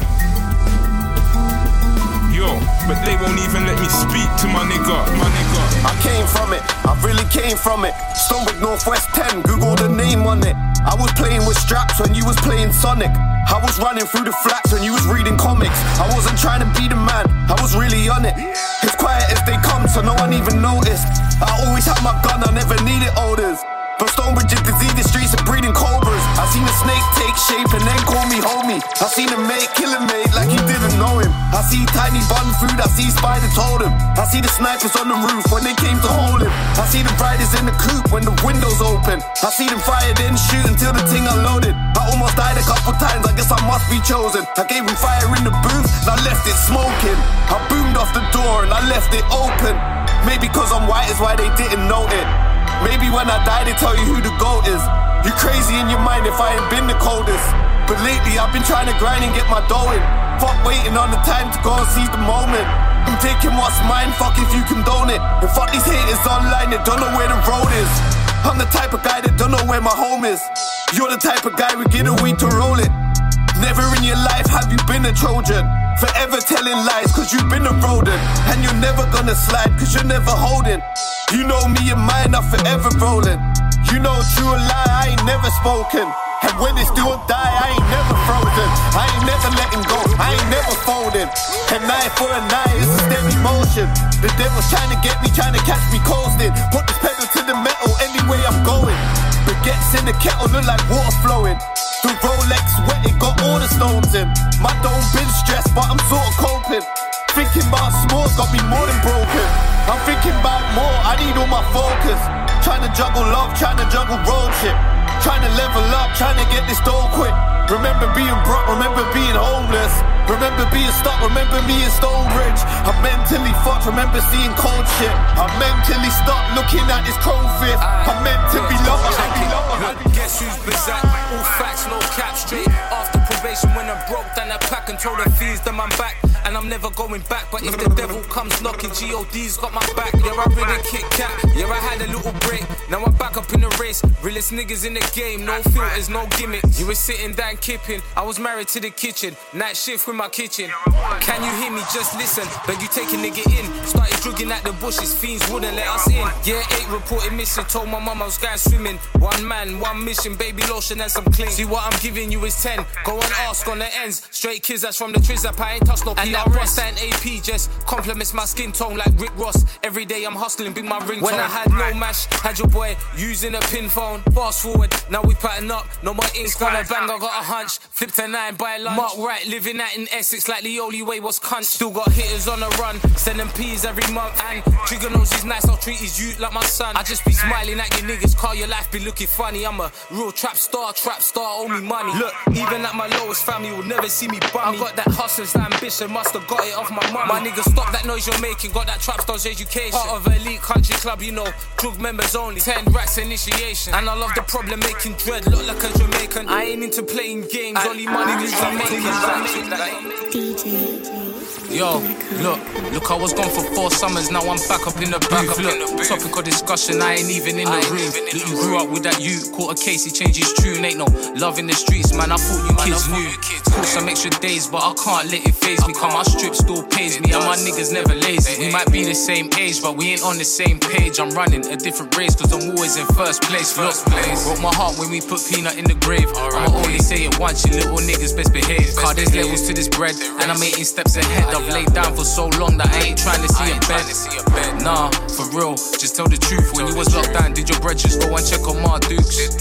Yo, but they won't even let me speak to my nigga. My nigga. I came from it, I really came from it. Stonebridge Northwest 10, Google the name on it. I was playing with straps when you was playing Sonic. I was running through the flats when you was reading comics. I wasn't trying to be the man, I was really on it. As quiet as they come, so no one even noticed. I always had my gun, I never needed orders. But Stonebridge is disease, the streets are breeding cobras. I seen a snake take shape and then call me homie. I seen a mate kill a mate like you didn't know him. I see tiny bun food, I see spider told him. I see the snipers on the roof when they came to hold him. I see the riders in the coupe when the windows open. I see them fire, then shoot until the thing unloaded. I almost died a couple times, I guess I must be chosen. I gave him fire in the booth, and I left it smoking. I boomed off the door and I left it open. Maybe cause I'm white is why they didn't know it. Maybe when I die, they tell you who the goat is. You crazy in your mind if I ain't been the coldest. But lately I've been trying to grind and get my dough in. Fuck waiting on the time to go and seize the moment. I'm taking what's mine, fuck if you condone it. And fuck these haters online that don't know where the road is. I'm the type of guy that don't know where my home is. You're the type of guy we get a week to roll it. Never in your life have you been a Trojan. Forever telling lies cause you've been a rodent. And you're never gonna slide cause you're never holding. You know me and mine are forever rolling. You know true or lie, I ain't never spoken. And when it's do or die, I ain't never frozen. I ain't never letting go, I ain't never folding. And night for a night, it's a steady motion. The devil's trying to get me, trying to catch me coasting. Put this pedal to the metal anyway I'm going. Baguettes in the kettle look like water flowing. The Rolex wet, it got all the stones in. My dome been stressed, but I'm sort of coping. Thinking about small got me more than broken. I'm thinking about more, I need all my focus. Trying to juggle love, trying to juggle road trip. Trying to level up, trying to get this dough quick. Remember being broke, remember being homeless. Remember being stuck, remember me in Stonebridge. I'm mentally fucked, remember seeing cold shit. I'm mentally stuck looking at this cold fifth. I'm meant to be loved, I be loved. Guess who's berserk? All facts, no cap straight. After probation, when I'm broke, then I pack and told the fees, then I'm back. And I'm never going back. But if the devil comes knocking, GOD's got my back. Yeah, I a Kit Kat. Yeah, I had a little break. Now I'm back up in the race. Realest niggas in the game, no filters, no gimmicks. You were sitting down kipping. I was married to the kitchen. Night shift with my kitchen. Can you hear me? Just listen. Beg you take a nigga in. Started drugging at the bushes. Fiends wouldn't let us in. Yeah, eight reported missing. Told my mum I was going swimming. One man, one mission. Baby lotion and some cling. See what I'm giving you is 10. Go and ask on the ends. Straight kids that's from the Trizap. I ain't touched no And that Ross and AP just compliments my skin tone like Rick Ross. Every day I'm hustling, big my ring. When I had no mash, had your boy using a pin phone. Fast forward, now we pattern up. No more ink on a bang, I got a hunch. Flip to nine by a lunch. Mark right, living out in Essex like the only way was cunt. Still got hitters on the run, sending peas every month. And Jigger knows he's nice, I'll treat his youth like my son. I just be smiling at your niggas, call your life be looking funny. I'm a real trap star, trap star, owe me money. Look, even at my lowest family will never see me bummy. I got that hustler's ambition, must have got it off my mum. My niggas stop that noise you're making, got that trap star's education. Part of elite country club, you know, drug members only. Ten racks initiation. And I love the problem making dread look like a Jamaican. I ain't into playing games, only money is Jamaican. Yo, look, look, I was gone for four summers, now I'm back up in the back booth. Look, topic of discussion, I ain't even in the room. Look, you grew up with that you, caught a case, he changed his tune. Ain't no love in the streets, man. I thought you kids knew. Caught some extra days, but I can't let it phase me. Come, my strip still pays me, and my niggas never lazy. We might be the same age, but we ain't on the same page. I'm running a different race, cause I'm always in first place. Look, broke my heart when we put Peanut in the grave. I'ma only say it once, you little niggas best behave. Car there's levels to this bread, and I'm 18 steps ahead. I've laid down for so long that I ain't trying to see a bed. Nah, for real, just tell the truth. When you was locked down, did your bread just go and check on my dukes?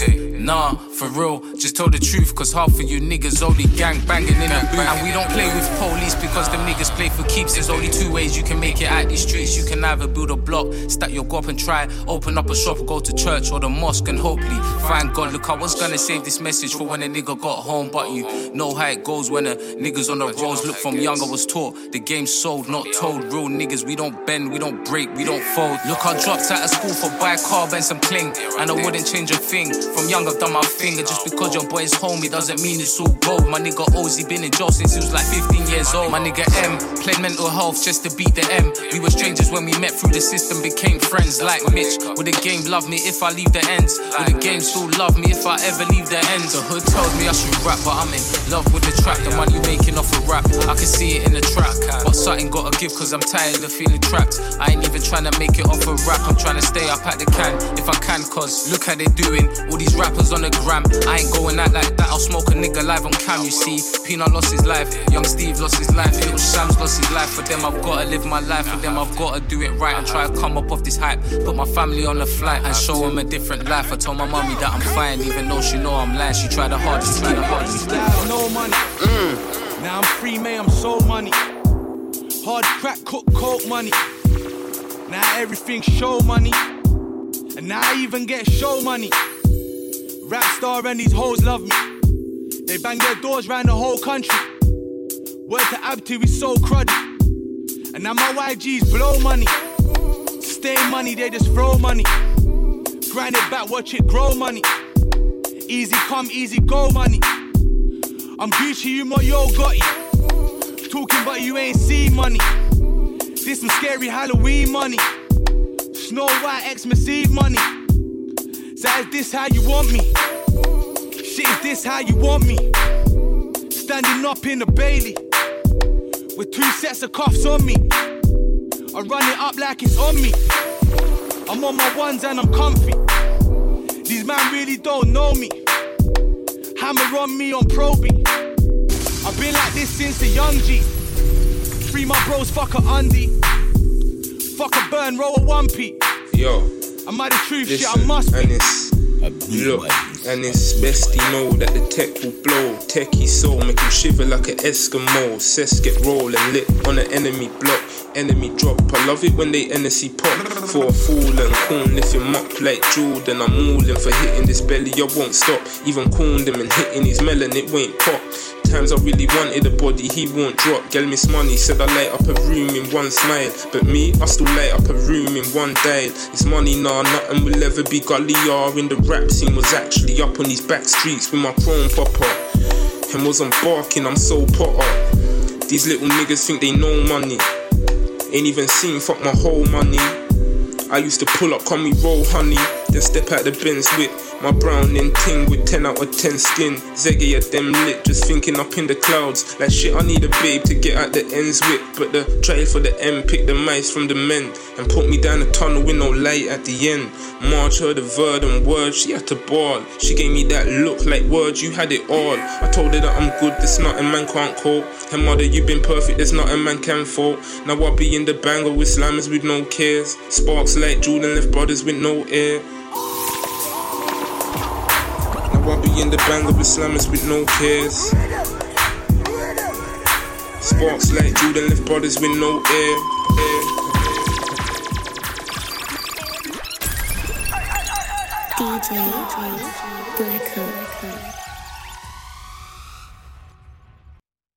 Nah, for real, just tell the truth. Cause half of you niggas only gang banging in the booth. And we don't play with police because them niggas play for keeps. There's only two ways you can make it out these streets. You can either build a block, stack your guap and try, open up a shop, go to church or the mosque and hopefully find God. Look, I was gonna save this message for when a nigga got home, but you know how it goes when a niggas on the roads. Look, from young I was taught the game sold, not told. Real niggas, we don't bend, we don't break, we don't fold. Look, I dropped out of school for buy carb and some cling, and I wouldn't change a thing. From young I've done my finger. Just because your boy's homie doesn't mean it's all gold. My nigga Ozzy been in jail since he was like 15 years old. My nigga M played mental health just to beat the M. We were strangers when we met through the system, became friends like Mitch. Would the game love me if I leave the ends? Would the game still love me if I ever leave the ends? The hood told me I should rap, but I'm in love with the track. The money making off a rap, I can see it in the track. But something gotta give cause I'm tired of feeling trapped. I ain't even trying to make it off a rap, I'm trying to stay up at the can if I can. Cause look how they doing, all these rappers on the gram. I ain't going out like that, I'll smoke a nigga live on cam, you see. Peanut lost his life, young Steve lost his life, little Sam's lost his life. For them, I've gotta live my life, for them, I've gotta do it right and try to come up off this hype. Put my family on the flight and show them a different life. I told my mommy that I'm fine, even though she know I'm lying. She tried the hardest, tried the hardest. No money. Mm. Now I'm free, man, I'm so money. Hard crack, cook, coke money. Now everything show money. And now I even get show money. Rap star and these hoes love me. They bang their doors round the whole country. Word to Abti, we so cruddy. And now my YGs blow money. Stay money, they just throw money. Grind it back, watch it grow money. Easy come, easy go money. I'm Gucci, you my yo Gotti. Talking but you ain't see money. This some scary Halloween money. Snow White Xmas Eve money. So is this how you want me? Shit, is this how you want me? Standing up in the Bailey with two sets of cuffs on me. I run it up like it's on me. I'm on my ones and I'm comfy. These man really don't know me. Hammer on me on probing. Since the young G. Free my bros, fuck a undie. Fuck a burn, roll a one p. Yo. I'm at the truth, Listen, shit, I must be. and it's look, and it's best he know that the tech will blow. Techie soul make him shiver like an Eskimo. Cess get roll and lit on an enemy block. Enemy drop. I love it when they NSC pop. For a fool and coon lift him up like Jordan. I'm all in for hitting this belly. I won't stop. Even cooned him and hitting his melon, it won't pop. Times I really wanted a body, he won't drop. Girl miss money, said I light up a room in one smile. But me, I still light up a room in one day. It's money, nah, nothing will ever be gully or in the rap scene was actually up on these back streets with my chrome popper. And was on barking, I'm so potter. These little niggas think they know money. Ain't even seen fuck my whole money. I used to pull up, call me roll honey. Then step out the Benz with my brown and ting with 10 out of 10 skin. Zeggy at them lit, just thinking up in the clouds. Like shit, I need a babe to get out the ends with. But the trail for the end picked the mice from the men and put me down the tunnel with no light at the end. March heard the word and word, she had to ball. She gave me that look like words, you had it all. I told her that I'm good, there's nothing man can't call. Her mother, you've been perfect, there's nothing man can fault. Now I be in the banger with slammers with no cares. Sparks like Jordan left brothers with no air. In the banger with slammers with no cares. Sparks like Jordan left brothers with no air. air. DJ Black Hook.